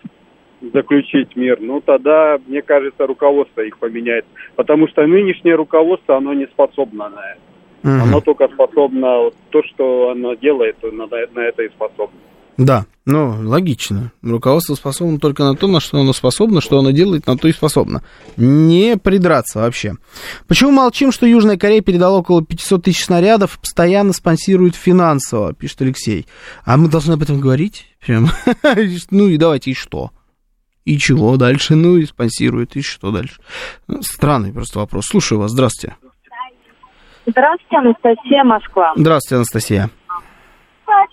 заключить мир, ну тогда, мне кажется, руководство их поменяет. Потому что нынешнее руководство, оно не способно на это. Угу. Оно только способно, то, что оно делает, на, на это и способно. Да, ну, логично. Руководство способно только на то, на что оно способно, что оно делает, на то и способно. Не придраться вообще. Почему молчим, что Южная Корея передала около 500 тысяч снарядов, постоянно спонсирует финансово, пишет Алексей. А мы должны об этом говорить? Прям. ну и давайте, и что? И чего дальше? Ну, и спонсирует, и что дальше? Ну, странный просто вопрос. Слушаю вас, здравствуйте. Здравствуйте, Анастасия, Москва. Здравствуйте, Анастасия.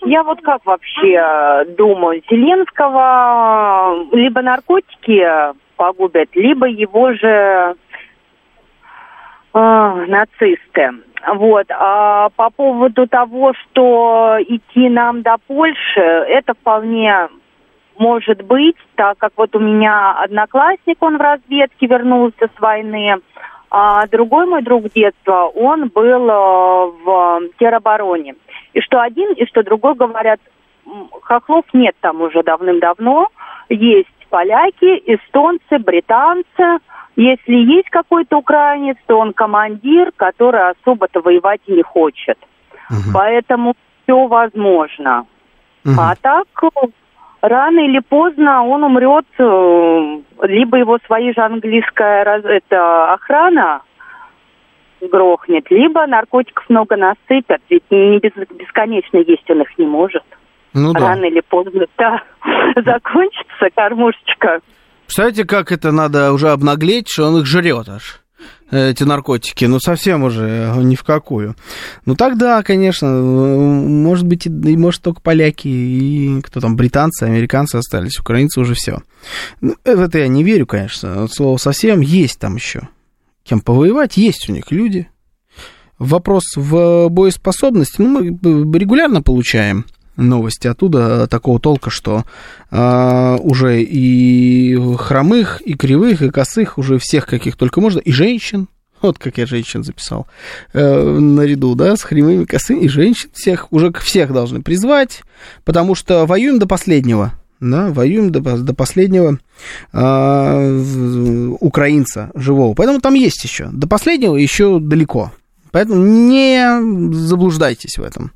Я вот как вообще думаю, Зеленского либо наркотики погубят, либо его же э, нацисты. Вот. А по поводу того, что идти нам до Польши, это вполне может быть, так как вот у меня одноклассник, он в разведке вернулся с войны, а другой мой друг детства, он был э, в теробороне. И что один, и что другой говорят, хохлов нет там уже давным-давно, есть поляки, эстонцы, британцы. Если есть какой-то украинец, то он командир, который особо-то воевать не хочет. Угу. Поэтому все возможно. Угу. А так рано или поздно он умрет, э, либо его свои же английская это, охрана грохнет, либо наркотиков много насыпят, ведь не бесконечно есть он их не может. Ну, да. Рано или поздно, да, закончится кормушечка. Представляете, как это надо уже обнаглеть, что он их жрет аж эти наркотики, ну совсем уже ни в какую. Ну тогда, конечно, может быть, и, может только поляки и кто там, британцы, американцы остались, украинцы уже все. Ну, в это я не верю, конечно, слово совсем, есть там еще кем повоевать, есть у них люди. Вопрос в боеспособности, ну, мы регулярно получаем новости оттуда такого толка, что э, уже и хромых, и кривых, и косых, уже всех, каких только можно, и женщин, вот как я женщин записал, э, наряду, да, с хромыми, косыми, и женщин всех, уже всех должны призвать, потому что воюем до последнего, да, воюем до, до последнего э, украинца живого. Поэтому там есть еще. До последнего еще далеко. Поэтому не заблуждайтесь в этом.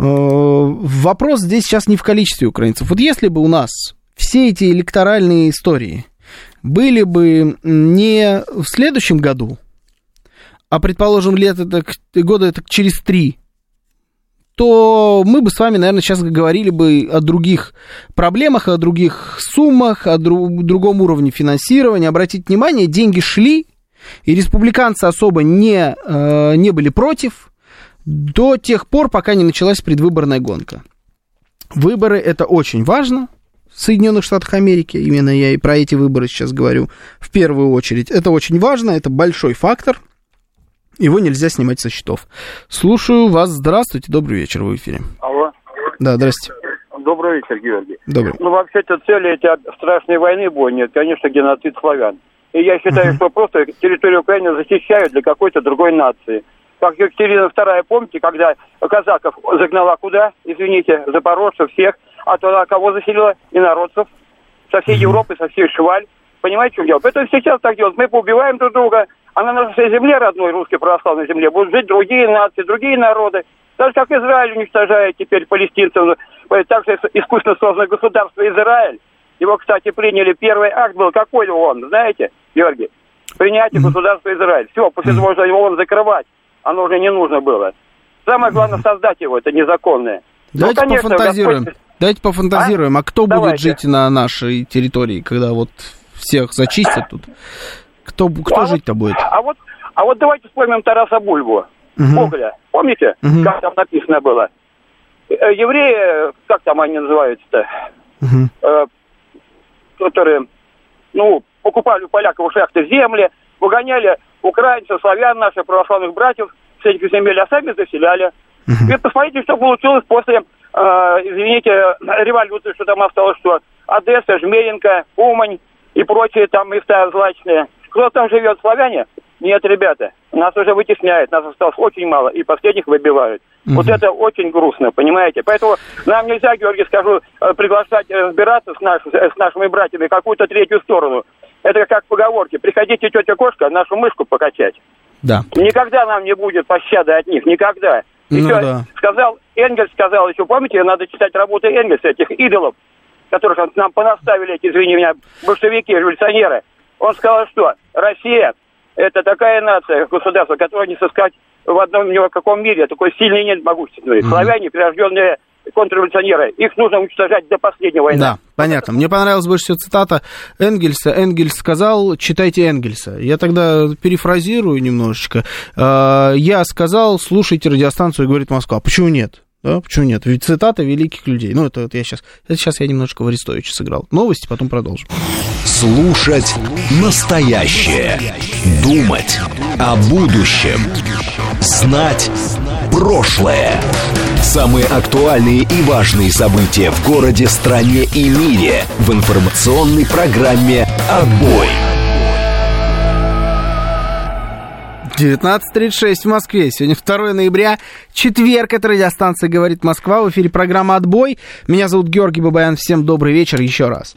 Э, вопрос здесь сейчас не в количестве украинцев. Вот если бы у нас все эти электоральные истории были бы не в следующем году, а, предположим, лет это, года это через три, то мы бы с вами, наверное, сейчас говорили бы о других проблемах, о других суммах, о друг, другом уровне финансирования. Обратите внимание, деньги шли, и республиканцы особо не, э, не были против, до тех пор, пока не началась предвыборная гонка. Выборы это очень важно в Соединенных Штатах Америки, именно я и про эти выборы сейчас говорю в первую очередь. Это очень важно, это большой фактор, его нельзя снимать со счетов. Слушаю вас, здравствуйте, добрый вечер, в эфире. Алло. Да, здрасте. Добрый вечер, Георгий. Добрый. Ну, вообще-то цели эти страшной войны бойни, это, конечно, геноцид славян. И я считаю, uh-huh. что просто территорию Украины защищают для какой-то другой нации как Екатерина II, помните, когда казаков загнала куда, извините, запорожцев всех, а то кого заселила? Инородцев со всей Европы, со всей Шваль. Понимаете, в чем дело? Это сейчас так делают. Мы поубиваем друг друга, а на нашей земле, родной русской православной земле, будут жить другие нации, другие народы. Так как Израиль уничтожает теперь палестинцев, также искусственно созданное государство Израиль. Его, кстати, приняли, первый акт был, какой он, знаете, Георгий? Принятие государства Израиль. Все, после того, что его он закрывать оно уже не нужно было. Самое главное создать его, это незаконное. Ну, Давайте ну, конечно, пофантазируем. Господь... Давайте пофантазируем. А, а кто Давайте. будет жить на нашей территории, когда вот всех зачистят тут? Кто, кто а жить-то вот, будет? А вот, а вот давайте вспомним Тараса Бульбу. Угу. Гоголя. Помните, угу. как там написано было? Э, евреи, как там они называются-то? Угу. Э, которые, ну, покупали у поляков у шахты земли, выгоняли украинцев, славян, наших православных братьев с этих земель, а сами заселяли. Uh-huh. И посмотрите, что получилось после, э, извините, революции, что там осталось, что Одесса, Жмеренко, Умань и прочие там места злачные. Кто там живет, славяне? Нет, ребята, нас уже вытесняют, нас осталось очень мало, и последних выбивают. Угу. Вот это очень грустно, понимаете? Поэтому нам нельзя, Георгий, скажу, э, приглашать разбираться с, наш, с нашими братьями какую-то третью сторону. Это как поговорки. Приходите, тетя кошка, нашу мышку покачать. Да. Никогда нам не будет пощады от них, никогда. Ну, еще да. сказал, Энгельс сказал, еще помните, надо читать работы Энгельса, этих идолов, которых нам понаставили эти, извини меня, большевики, революционеры. Он сказал, что Россия – это такая нация, государство, которое не сыскать в одном ни в каком мире, такой сильный нет могущественный. Mm-hmm. Славяне, прирожденные контрреволюционеры. Их нужно уничтожать до последнего войны. Да, понятно. Мне понравилась больше всего цитата Энгельса. Энгельс сказал, читайте Энгельса. Я тогда перефразирую немножечко. А, я сказал, слушайте радиостанцию, говорит Москва. Почему нет? Да, почему нет? Ведь цитата великих людей. Ну, это вот я сейчас... Это сейчас я немножко в Арестовича сыграл. Новости, потом продолжим. Слушать настоящее. Думать о будущем. Знать прошлое. Самые актуальные и важные события в городе, стране и мире в информационной программе «Отбой». 19.36 в Москве. Сегодня 2 ноября, четверг. Это радиостанция «Говорит Москва». В эфире программа «Отбой». Меня зовут Георгий Бабаян. Всем добрый вечер еще раз.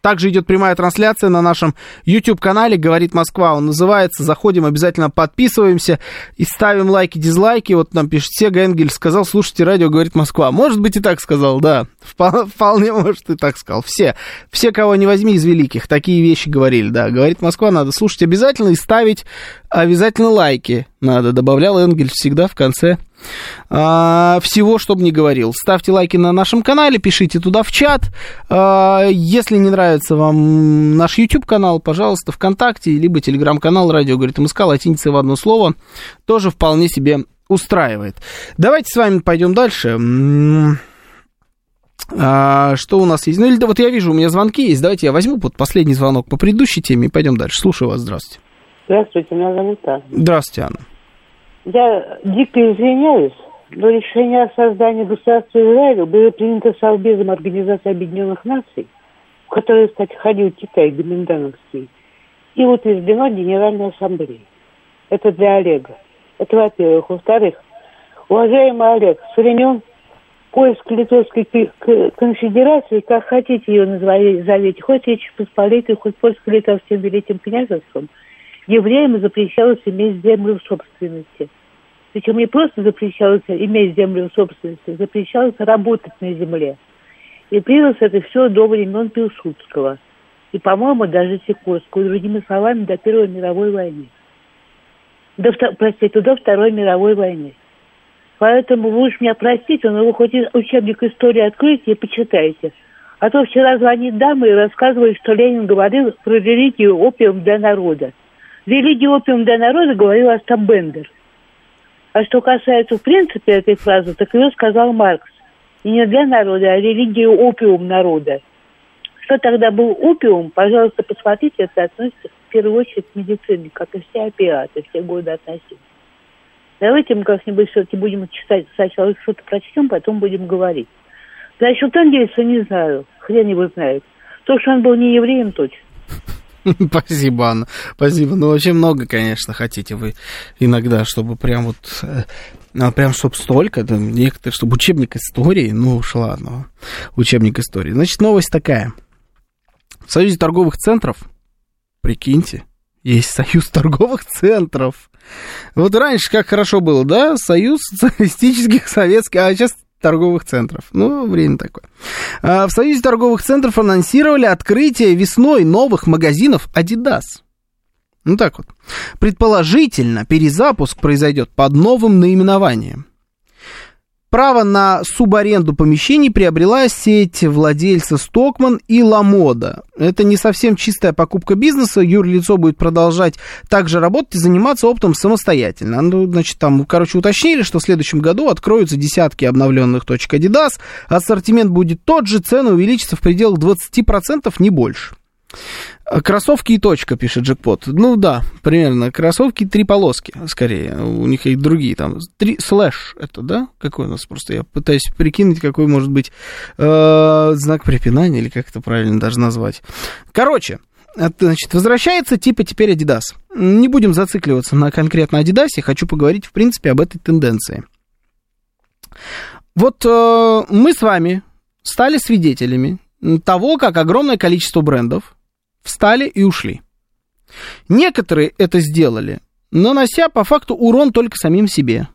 Также идет прямая трансляция на нашем YouTube-канале «Говорит Москва». Он называется. Заходим, обязательно подписываемся и ставим лайки, дизлайки. Вот нам пишет Сега Энгель, сказал, слушайте, радио «Говорит Москва». Может быть, и так сказал, да. Вполне может, и так сказал. Все, все, кого не возьми из великих, такие вещи говорили, да. «Говорит Москва» надо слушать обязательно и ставить обязательно лайки надо. Добавлял Энгель всегда в конце всего, чтобы не говорил. Ставьте лайки на нашем канале, пишите туда в чат. А, если не нравится вам наш YouTube-канал, пожалуйста, ВКонтакте, либо телеграм-канал «Радио говорит МСК», латиница в одно слово, тоже вполне себе устраивает. Давайте с вами пойдем дальше. А, что у нас есть? Ну, или вот я вижу, у меня звонки есть. Давайте я возьму вот последний звонок по предыдущей теме и пойдем дальше. Слушаю вас, здравствуйте. Здравствуйте, меня зовут Анна. Здравствуйте, Анна. Я дико извиняюсь, но решение о создании государства Израиля было принято Совбезом Организации Объединенных Наций, в которой, кстати, ходил Китай, Гоминдановский, и утверждено Генеральной Ассамблеей. Это для Олега. Это во-первых. Во-вторых, уважаемый Олег, с времен поиска Литовской конфедерации, как хотите ее назовите, хоть Речь Посполитой, хоть польско-литовским великим княжеством, евреям запрещалось иметь землю в собственности. Причем не просто запрещалось иметь землю в собственности, запрещалось работать на земле. И длилось это все до времен Пилсудского. И, по-моему, даже Сикорского. Другими словами, до Первой мировой войны. До, простите, до Второй мировой войны. Поэтому вы уж меня простите, но вы хоть учебник истории откройте и почитайте. А то вчера звонит дама и рассказывает, что Ленин говорил про религию опиум для народа. Религию опиум для народа говорил Остап Бендер. А что касается, в принципе, этой фразы, так ее сказал Маркс. И не для народа, а религию опиум народа. Что тогда был опиум, пожалуйста, посмотрите, это относится в первую очередь к медицине, как и все опиаты, все годы относились. Давайте мы как-нибудь все-таки будем читать, сначала что-то прочтем, потом будем говорить. Насчет Энгельса не знаю, хрен его знает. То, что он был не евреем, точно. Спасибо, Анна. Спасибо. Ну, вообще много, конечно, хотите вы иногда, чтобы прям вот... Э, а прям, чтобы столько, да, некоторые, чтобы учебник истории, ну уж ладно, учебник истории. Значит, новость такая. В Союзе торговых центров, прикиньте, есть союз торговых центров. Вот раньше как хорошо было, да? Союз социалистических советских, а сейчас торговых центров. Ну, время такое. А, в Союзе торговых центров анонсировали открытие весной новых магазинов Adidas. Ну так вот. Предположительно, перезапуск произойдет под новым наименованием. Право на субаренду помещений приобрела сеть владельца Стокман и Ламода. Это не совсем чистая покупка бизнеса. Юрлицо будет продолжать также работать и заниматься оптом самостоятельно. Ну, значит, там, короче, уточнили, что в следующем году откроются десятки обновленных точек Adidas. Ассортимент будет тот же, цены увеличатся в пределах 20%, не больше. Кроссовки и точка, пишет Джекпот. Ну да, примерно. Кроссовки три полоски, скорее. У них и другие там. Три слэш это, да? Какой у нас просто? Я пытаюсь прикинуть, какой может быть э, знак препинания, или как это правильно даже назвать. Короче, это, значит, возвращается типа теперь Adidas. Не будем зацикливаться на конкретно Adidas, хочу поговорить, в принципе, об этой тенденции. Вот э, мы с вами стали свидетелями того, как огромное количество брендов встали и ушли. Некоторые это сделали, нанося по факту урон только самим себе.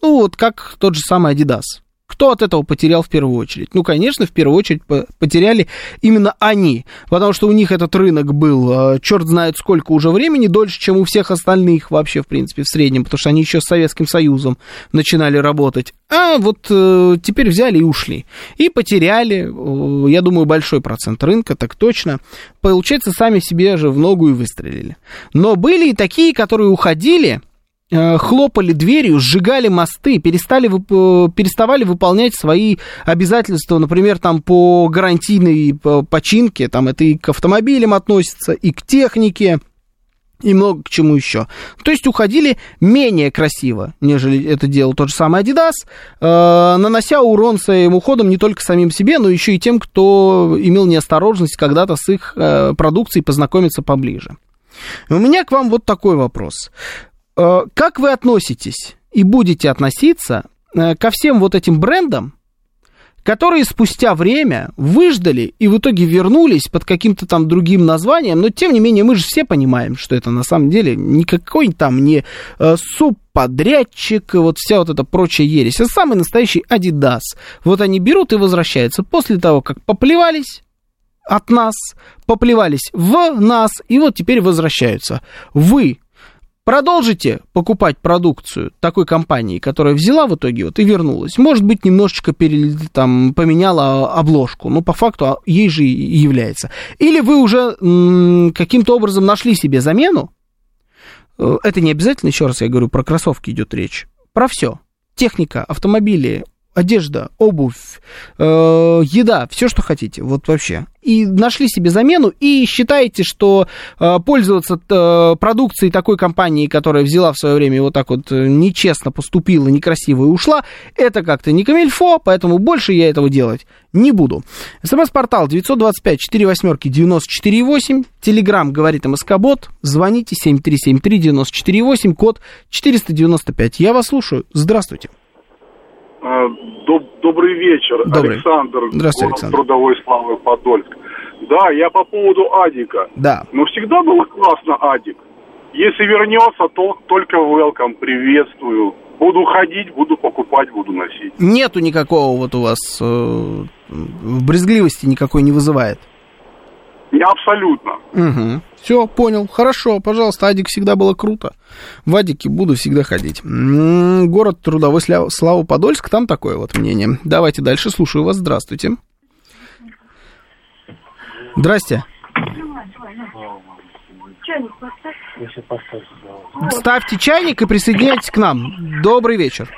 Ну вот как тот же самый Adidas. Кто от этого потерял в первую очередь? Ну, конечно, в первую очередь потеряли именно они, потому что у них этот рынок был, а, черт знает сколько уже времени, дольше, чем у всех остальных вообще, в принципе, в среднем, потому что они еще с Советским Союзом начинали работать. А вот э, теперь взяли и ушли. И потеряли, э, я думаю, большой процент рынка, так точно. Получается, сами себе же в ногу и выстрелили. Но были и такие, которые уходили, Э, хлопали дверью, сжигали мосты, перестали, э, переставали выполнять свои обязательства, например, там по гарантийной починке, там это и к автомобилям относится, и к технике, и много к чему еще. То есть уходили менее красиво, нежели это делал тот же самый Adidas, э, нанося урон своим уходом не только самим себе, но еще и тем, кто имел неосторожность когда-то с их э, продукцией познакомиться поближе. У меня к вам вот такой вопрос. Э, как вы относитесь и будете относиться э, ко всем вот этим брендам, которые спустя время выждали и в итоге вернулись под каким-то там другим названием, но тем не менее мы же все понимаем, что это на самом деле никакой там не э, субподрядчик, вот вся вот эта прочая ересь, а самый настоящий Adidas. Вот они берут и возвращаются после того, как поплевались, от нас, поплевались в нас, и вот теперь возвращаются. Вы продолжите покупать продукцию такой компании, которая взяла в итоге вот и вернулась. Может быть, немножечко пере, там, поменяла обложку, но по факту ей же и является. Или вы уже каким-то образом нашли себе замену. Э, это не обязательно, еще раз я говорю, про кроссовки идет речь. Про все. Техника, автомобили, одежда, обувь, э, еда, все, что хотите, вот вообще. И нашли себе замену, и считаете, что э, пользоваться э, продукцией такой компании, которая взяла в свое время вот так вот э, нечестно поступила, некрасиво и ушла, это как-то не камильфо, поэтому больше я этого делать не буду. СМС-портал 925 4 восьмерки 94,8, Телеграмм говорит МСК-бот, звоните 7373 94,8, код 495. Я вас слушаю, здравствуйте. А, доб добрый вечер, добрый. Александр. Здравствуйте, Александр. Трудовой славы Подольск. Да, я по поводу Адика. Да. Но всегда было классно Адик. Если вернется, то только welcome, приветствую. Буду ходить, буду покупать, буду носить. Нету никакого вот у вас э, брезгливости никакой не вызывает. Абсолютно. Угу. Все, понял. Хорошо, пожалуйста, Адик всегда было круто. В Адике буду всегда ходить. М-м, город трудовой славы Подольск, там такое вот мнение. Давайте дальше, слушаю вас. Здравствуйте. Здрасте. Ставьте чайник и присоединяйтесь к нам. Добрый вечер.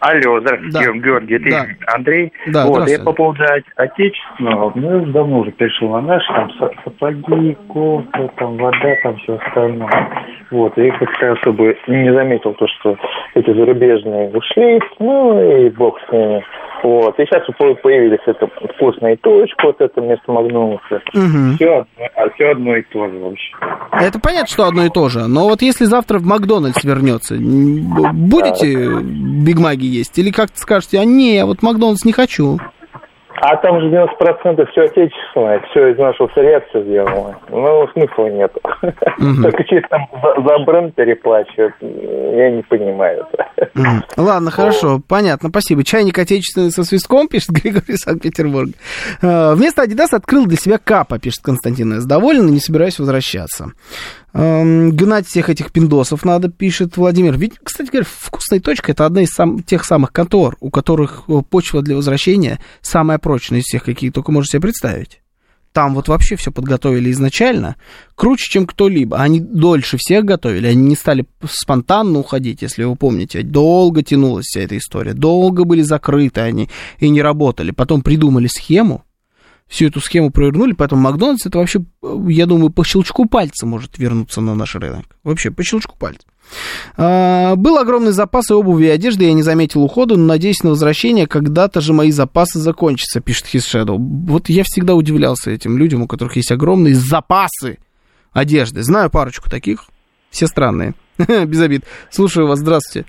Алло, здравствуйте, да. Георгий, это да. Андрей. Да, вот, я по поводу отечественного, ну, давно уже перешел на наши, там, сапоги, кофе, там, вода, там, все остальное. Вот, и хотел, чтобы не заметил то, что эти зарубежные ушли, ну, и бог с ними. Вот, и сейчас появились это вкусная точка, вот это вместо Магнумуса. Угу. Все, а все одно и то же вообще. Это понятно, что одно и то же, но вот если завтра в Макдональдс вернется, будете да. бигмаги есть? Или как-то скажете, а не, я вот Макдональдс не хочу? А там же 90% все отечественное, все из нашего сырья все сделано. Ну, смысла нет. Угу. Только чисто за, за бренд переплачивают. Я не понимаю это. Ладно, хорошо, понятно, спасибо. Чайник отечественный со свистком, пишет Григорий Санкт-Петербург. А, вместо Adidas открыл для себя Капа, пишет Константин. Я доволен и не собираюсь возвращаться. Гнать всех этих пиндосов надо, пишет Владимир. Ведь, кстати говоря, вкусная точка это одна из сам, тех самых контор, у которых э, почва для возвращения самая прочная из всех, какие только можете себе представить. Там вот вообще все подготовили изначально, круче, чем кто-либо. Они дольше всех готовили, они не стали спонтанно уходить, если вы помните. Долго тянулась вся эта история, долго были закрыты они и не работали. Потом придумали схему, всю эту схему провернули, поэтому Макдональдс это вообще, я думаю, по щелчку пальца может вернуться на наш рынок. Вообще, по щелчку пальца. А, был огромный запас и обуви и одежды, я не заметил ухода, но надеюсь на возвращение, когда-то же мои запасы закончатся, пишет His Shadow. Вот я всегда удивлялся этим людям, у которых есть огромные запасы одежды. Знаю парочку таких, все странные, без обид. Слушаю вас, здравствуйте.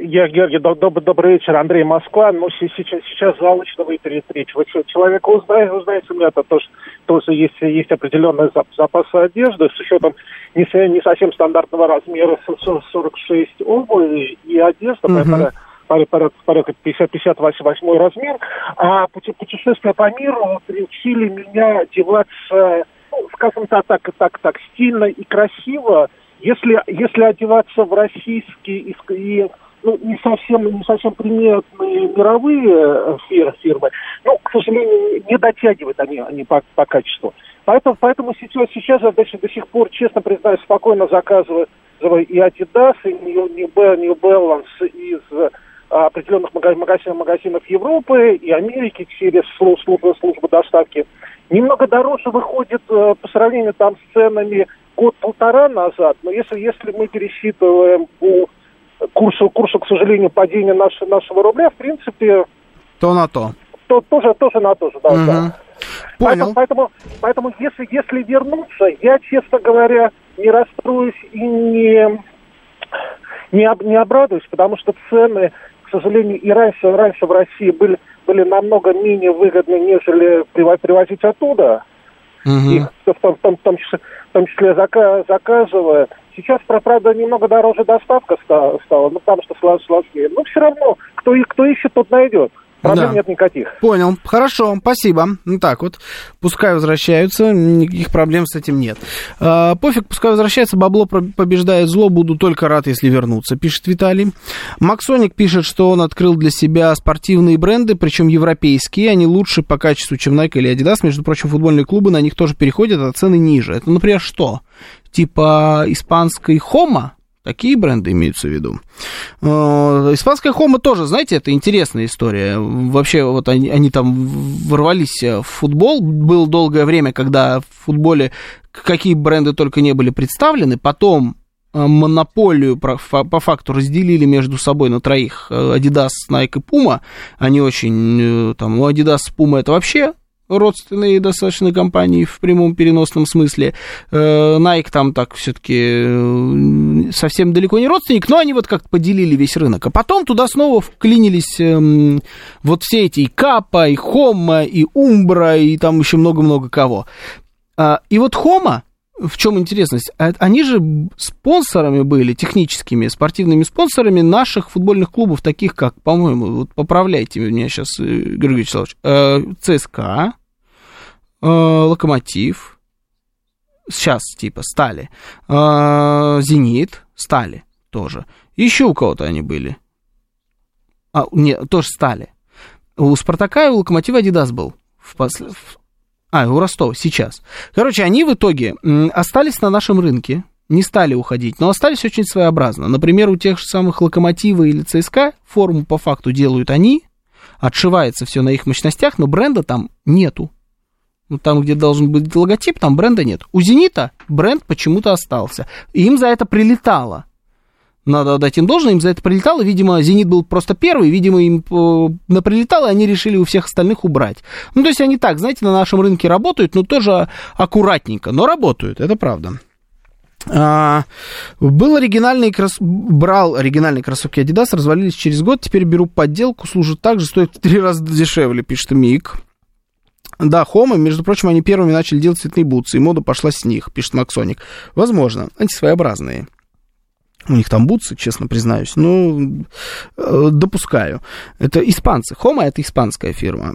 Я, Георгий, доб- доб- добрый вечер, Андрей Москва. Ну, сейчас, сейчас заочно выйдет речь. Вы человека узнаете, узнаете у меня -то тоже, тоже есть, есть определенный запас одежды с учетом не, не совсем стандартного размера 46 обуви и одежда, uh-huh. порядка, порядка 50, 58 размер. А путешествия по миру приучили меня одеваться, ну, скажем так, так, так, так стильно и красиво. Если, если одеваться в российские и, и ну, не совсем, не совсем приметные мировые э, фирмы, фирмы, но, к сожалению, не дотягивают они, они по, по качеству. Поэтому, поэтому сейчас, сейчас я до, до сих пор, честно признаюсь, спокойно заказываю и Adidas, и New, New, Balance из а, определенных магазинов, магазинов Европы и Америки через службы, службы доставки. Немного дороже выходит э, по сравнению там с ценами год-полтора назад, но если, если мы пересчитываем по курсу, курсу, к сожалению, падения нашего, нашего рубля, в принципе... То на то. То тоже, тоже на то же, да. Угу. да. Понял. Поэтому, поэтому, поэтому если, если вернуться, я, честно говоря, не расстроюсь и не, не, об, не обрадуюсь, потому что цены, к сожалению, и раньше, раньше в России были, были намного менее выгодны, нежели привозить оттуда. Угу. В том, в том, в том числе, в том числе заказывая. Сейчас, правда, немного дороже доставка стала ну, потому что сложнее. Но все равно, кто, кто ищет, тот найдет. Проблем да. нет никаких. Понял. Хорошо, спасибо. Ну так вот, пускай возвращаются, никаких проблем с этим нет. А, пофиг, пускай возвращаются, бабло побеждает зло, буду только рад, если вернуться, пишет Виталий. Максоник пишет, что он открыл для себя спортивные бренды, причем европейские, они лучше по качеству, чем Nike или Adidas. Между прочим, футбольные клубы на них тоже переходят, а цены ниже. Это, например, что? Типа испанской Хома, Такие бренды имеются в виду. Э, испанская Хома тоже, знаете, это интересная история. Вообще, вот они, они там ворвались в футбол. Было долгое время, когда в футболе какие бренды только не были представлены. Потом э, монополию по факту разделили между собой на троих э, Adidas, Nike и Puma. Они очень, там, ну, Adidas, Puma это вообще родственные достаточно компании в прямом переносном смысле. Э, Nike там так все-таки э, совсем далеко не родственник, но они вот как-то поделили весь рынок. А потом туда снова вклинились эм, вот все эти и Капа, и Хома, и Умбра, и там еще много-много кого. А, и вот Хома, в чем интересность? А, они же спонсорами были, техническими, спортивными спонсорами наших футбольных клубов, таких как, по-моему, вот поправляйте меня сейчас, э, Георгий Вячеславович, э, ЦСКА, э, Локомотив, сейчас типа стали, Зенит, стали тоже. Еще у кого-то они были. А, нет, тоже стали. У Спартака и у Локомотива Адидас был. В, пос... А, у Ростова, сейчас. Короче, они в итоге остались на нашем рынке, не стали уходить, но остались очень своеобразно. Например, у тех же самых Локомотива или ЦСКА форму по факту делают они, отшивается все на их мощностях, но бренда там нету. Ну, там, где должен быть логотип, там бренда нет. У «Зенита» бренд почему-то остался. Им за это прилетало. Надо отдать им должное, им за это прилетало. Видимо, «Зенит» был просто первый, видимо, им на прилетало, и они решили у всех остальных убрать. Ну, то есть они так, знаете, на нашем рынке работают, но тоже аккуратненько, но работают, это правда. А, был оригинальный крос... брал оригинальные кроссовки Adidas, развалились через год, теперь беру подделку, служат так же, стоит в три раза дешевле, пишет Мик. Да, Хома, между прочим, они первыми начали делать цветные бутсы, и мода пошла с них, пишет Максоник. Возможно, они своеобразные. У них там бутсы, честно признаюсь. Ну, э, допускаю. Это испанцы. Хома это испанская фирма.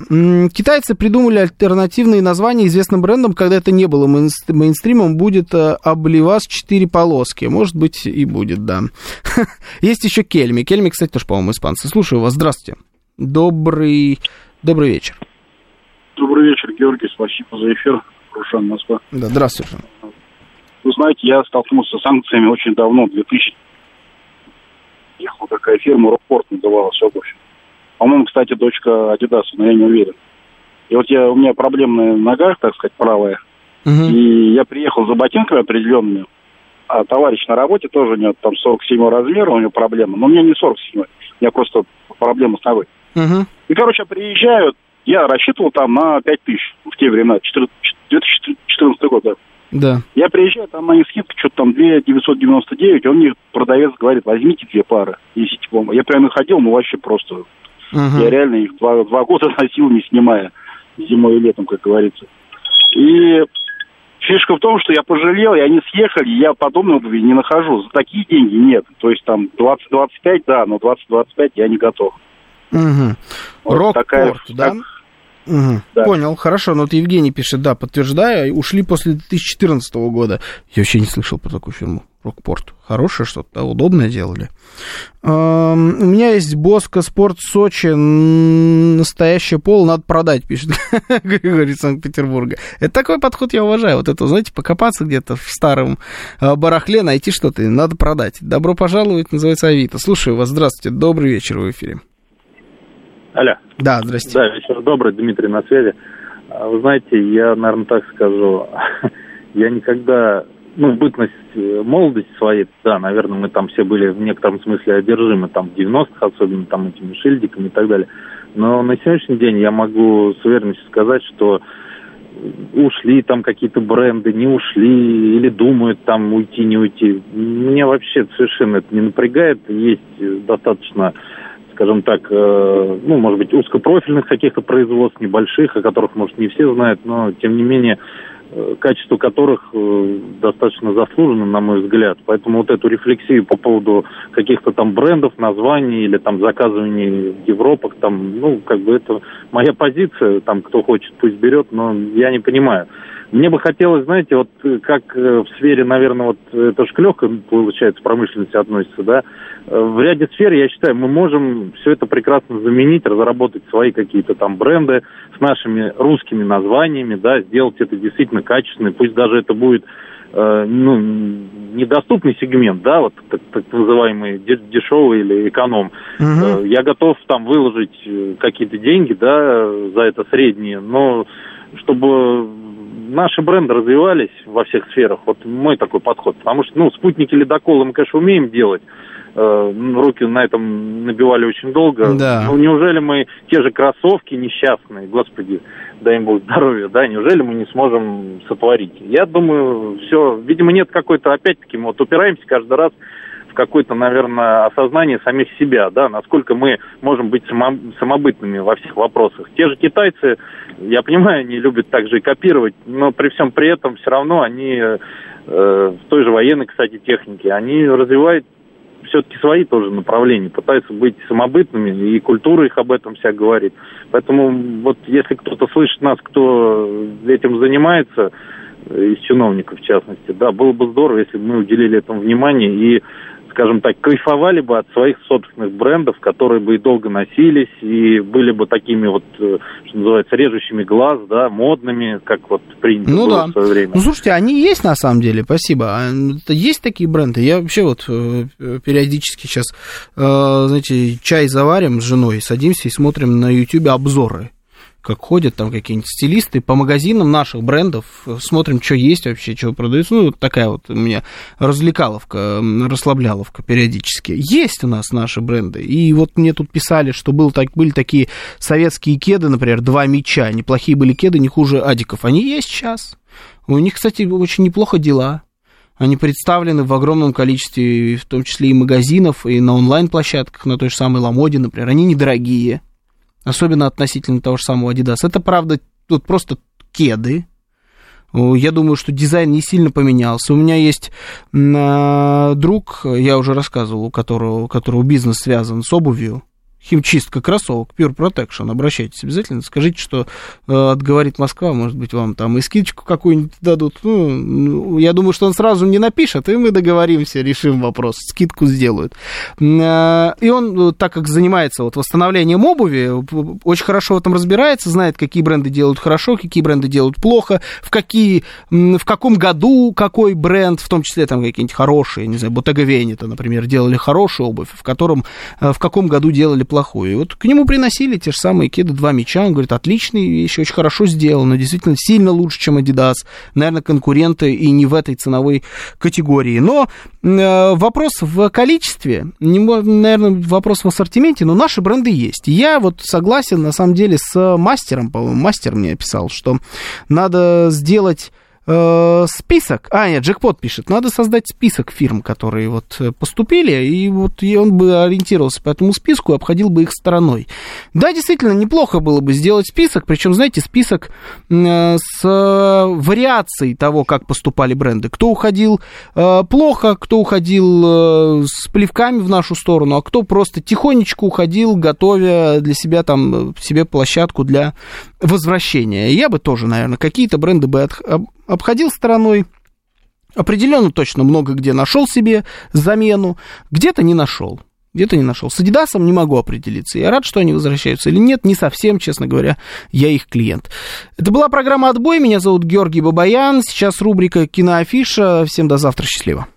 Китайцы придумали альтернативные названия известным брендам, когда это не было мейнстримом, будет э, обливас 4 полоски. Может быть, и будет, да. Есть еще Кельми. Кельми, кстати, тоже, по-моему, испанцы. Слушаю вас. Здравствуйте. Добрый, добрый вечер. Добрый вечер, Георгий. Спасибо за эфир. Рушан, Москва. Да, здравствуйте. Вы знаете, я столкнулся с санкциями очень давно, 2000 ехала такая фирма, Рокпорт называлась обувь. По-моему, кстати, дочка Адидаса, но я не уверен. И вот я, у меня проблемная нога, так сказать, правая. Uh-huh. И я приехал за ботинками определенными. А товарищ на работе тоже у него там 47 размера, у него проблема. Но у меня не 47, у меня просто проблема с ногой. Uh-huh. И, короче, я приезжаю, я рассчитывал там на 5 тысяч в те времена, 2014 год, да. Я приезжаю, там на них скидка, что-то там 2 999, он мне, продавец, говорит, возьмите две пары, если типа. Я прямо ходил, ну вообще просто. Uh-huh. Я реально их два, два года носил, не снимая, зимой и летом, как говорится. И фишка в том, что я пожалел, и они съехали, я подобной обуви не нахожу. За такие деньги нет. То есть там 20-25, да, но 20-25 я не готов. Угу. Вот Рокпорт, такая, да? Так, Угу. Да. Понял, хорошо. Но вот Евгений пишет, да, подтверждаю, ушли после 2014 года. Я вообще не слышал про такую фирму. Рокпорт. Хорошее что-то, да, удобное делали. У меня есть Боска Спорт Сочи, настоящее пол, надо продать, пишет Григорий Санкт-Петербурга. Это такой подход я уважаю. Вот это, знаете, покопаться где-то в старом э, барахле, найти что-то, надо продать. Добро пожаловать, называется Авито. Слушаю вас, здравствуйте, добрый вечер в эфире. Алло. Да, здрасте. Да, вечер добрый, Дмитрий на связи. А, вы знаете, я, наверное, так скажу, я никогда, ну, в бытность э, молодости своей, да, наверное, мы там все были в некотором смысле одержимы, там, в 90-х, особенно там этими шильдиками и так далее. Но на сегодняшний день я могу с уверенностью сказать, что ушли там какие-то бренды, не ушли, или думают там уйти, не уйти. Мне вообще совершенно это не напрягает. Есть достаточно скажем так, э, ну, может быть, узкопрофильных каких-то производств, небольших, о которых, может, не все знают, но, тем не менее, э, качество которых э, достаточно заслужено, на мой взгляд. Поэтому вот эту рефлексию по поводу каких-то там брендов, названий или там заказываний в Европах, там, ну, как бы это моя позиция, там, кто хочет, пусть берет, но я не понимаю. Мне бы хотелось, знаете, вот э, как э, в сфере, наверное, вот это же к легкой, получается, промышленности относится, да, э, в ряде сфер, я считаю, мы можем все это прекрасно заменить, разработать свои какие-то там бренды с нашими русскими названиями, да, сделать это действительно качественно, пусть даже это будет ну, недоступный сегмент, да, вот так, так называемый дешевый или эконом. Угу. Я готов там выложить какие-то деньги, да, за это средние, но чтобы наши бренды развивались во всех сферах. Вот мой такой подход. Потому что, ну, спутники ледоколы мы, конечно, умеем делать. Э, руки на этом набивали очень долго. Да. Ну, неужели мы те же кроссовки несчастные, господи, дай им Бог здоровья, да, неужели мы не сможем сотворить? Я думаю, все, видимо, нет какой-то, опять-таки, мы вот упираемся каждый раз какое-то, наверное, осознание самих себя, да, насколько мы можем быть само, самобытными во всех вопросах. Те же китайцы, я понимаю, они любят также и копировать, но при всем при этом все равно они э, в той же военной, кстати, технике, они развивают все-таки свои тоже направления, пытаются быть самобытными, и культура их об этом вся говорит. Поэтому вот если кто-то слышит нас, кто этим занимается, из чиновников в частности, да, было бы здорово, если бы мы уделили этому внимание и скажем так, кайфовали бы от своих собственных брендов, которые бы и долго носились, и были бы такими вот, э, что называется, режущими глаз, да, модными, как вот принято ну, было да. в свое время. Ну, слушайте, они есть на самом деле, спасибо. А, есть такие бренды? Я вообще вот э, периодически сейчас, э, знаете, чай заварим с женой, садимся и смотрим на YouTube обзоры как ходят там какие-нибудь стилисты по магазинам наших брендов, смотрим, что есть вообще, что продается. Ну, такая вот у меня развлекаловка, расслабляловка периодически. Есть у нас наши бренды. И вот мне тут писали, что был, так, были такие советские кеды, например, два меча. Неплохие были кеды, не хуже адиков. Они есть сейчас. У них, кстати, очень неплохо дела. Они представлены в огромном количестве, в том числе и магазинов, и на онлайн-площадках, на той же самой Ламоде, например. Они недорогие особенно относительно того же самого Adidas. Это, правда, тут просто кеды. Я думаю, что дизайн не сильно поменялся. У меня есть друг, я уже рассказывал, у которого, у которого бизнес связан с обувью химчистка кроссовок Pure Protection, обращайтесь обязательно, скажите, что э, отговорит Москва, может быть, вам там и скидочку какую-нибудь дадут. Ну, ну, я думаю, что он сразу не напишет, и мы договоримся, решим вопрос, скидку сделают. Э, и он, э, так как занимается вот восстановлением обуви, очень хорошо в этом разбирается, знает, какие бренды делают хорошо, какие бренды делают плохо, в, какие, в каком году какой бренд, в том числе там какие-нибудь хорошие, не знаю, Bottega Veneta, например, делали хорошую обувь, в, котором, э, в каком году делали плохую. И вот к нему приносили те же самые кеды, два мяча. Он говорит, отличные вещи, очень хорошо сделано, действительно сильно лучше, чем Adidas. Наверное, конкуренты и не в этой ценовой категории. Но э, вопрос в количестве, не, наверное, вопрос в ассортименте, но наши бренды есть. Я вот согласен, на самом деле, с мастером, по-моему, мастер мне писал, что надо сделать э, список. А, нет, Джекпот пишет. Надо создать список фирм, которые вот э, поступили, и вот и он бы ориентировался по этому списку и обходил бы их стороной. Да, действительно, неплохо было бы сделать список, причем, знаете, список э, с вариацией того, как поступали бренды. Кто уходил э, плохо, кто уходил э, с плевками в нашу сторону, а кто просто тихонечко уходил, готовя для себя там э, себе площадку для возвращения. Я бы тоже, наверное, какие-то бренды бы обходил стороной. Определенно точно много где нашел себе замену, где-то не нашел. Где-то не нашел. С Адидасом не могу определиться. Я рад, что они возвращаются или нет. Не совсем, честно говоря, я их клиент. Это была программа «Отбой». Меня зовут Георгий Бабаян. Сейчас рубрика «Киноафиша». Всем до завтра. Счастливо.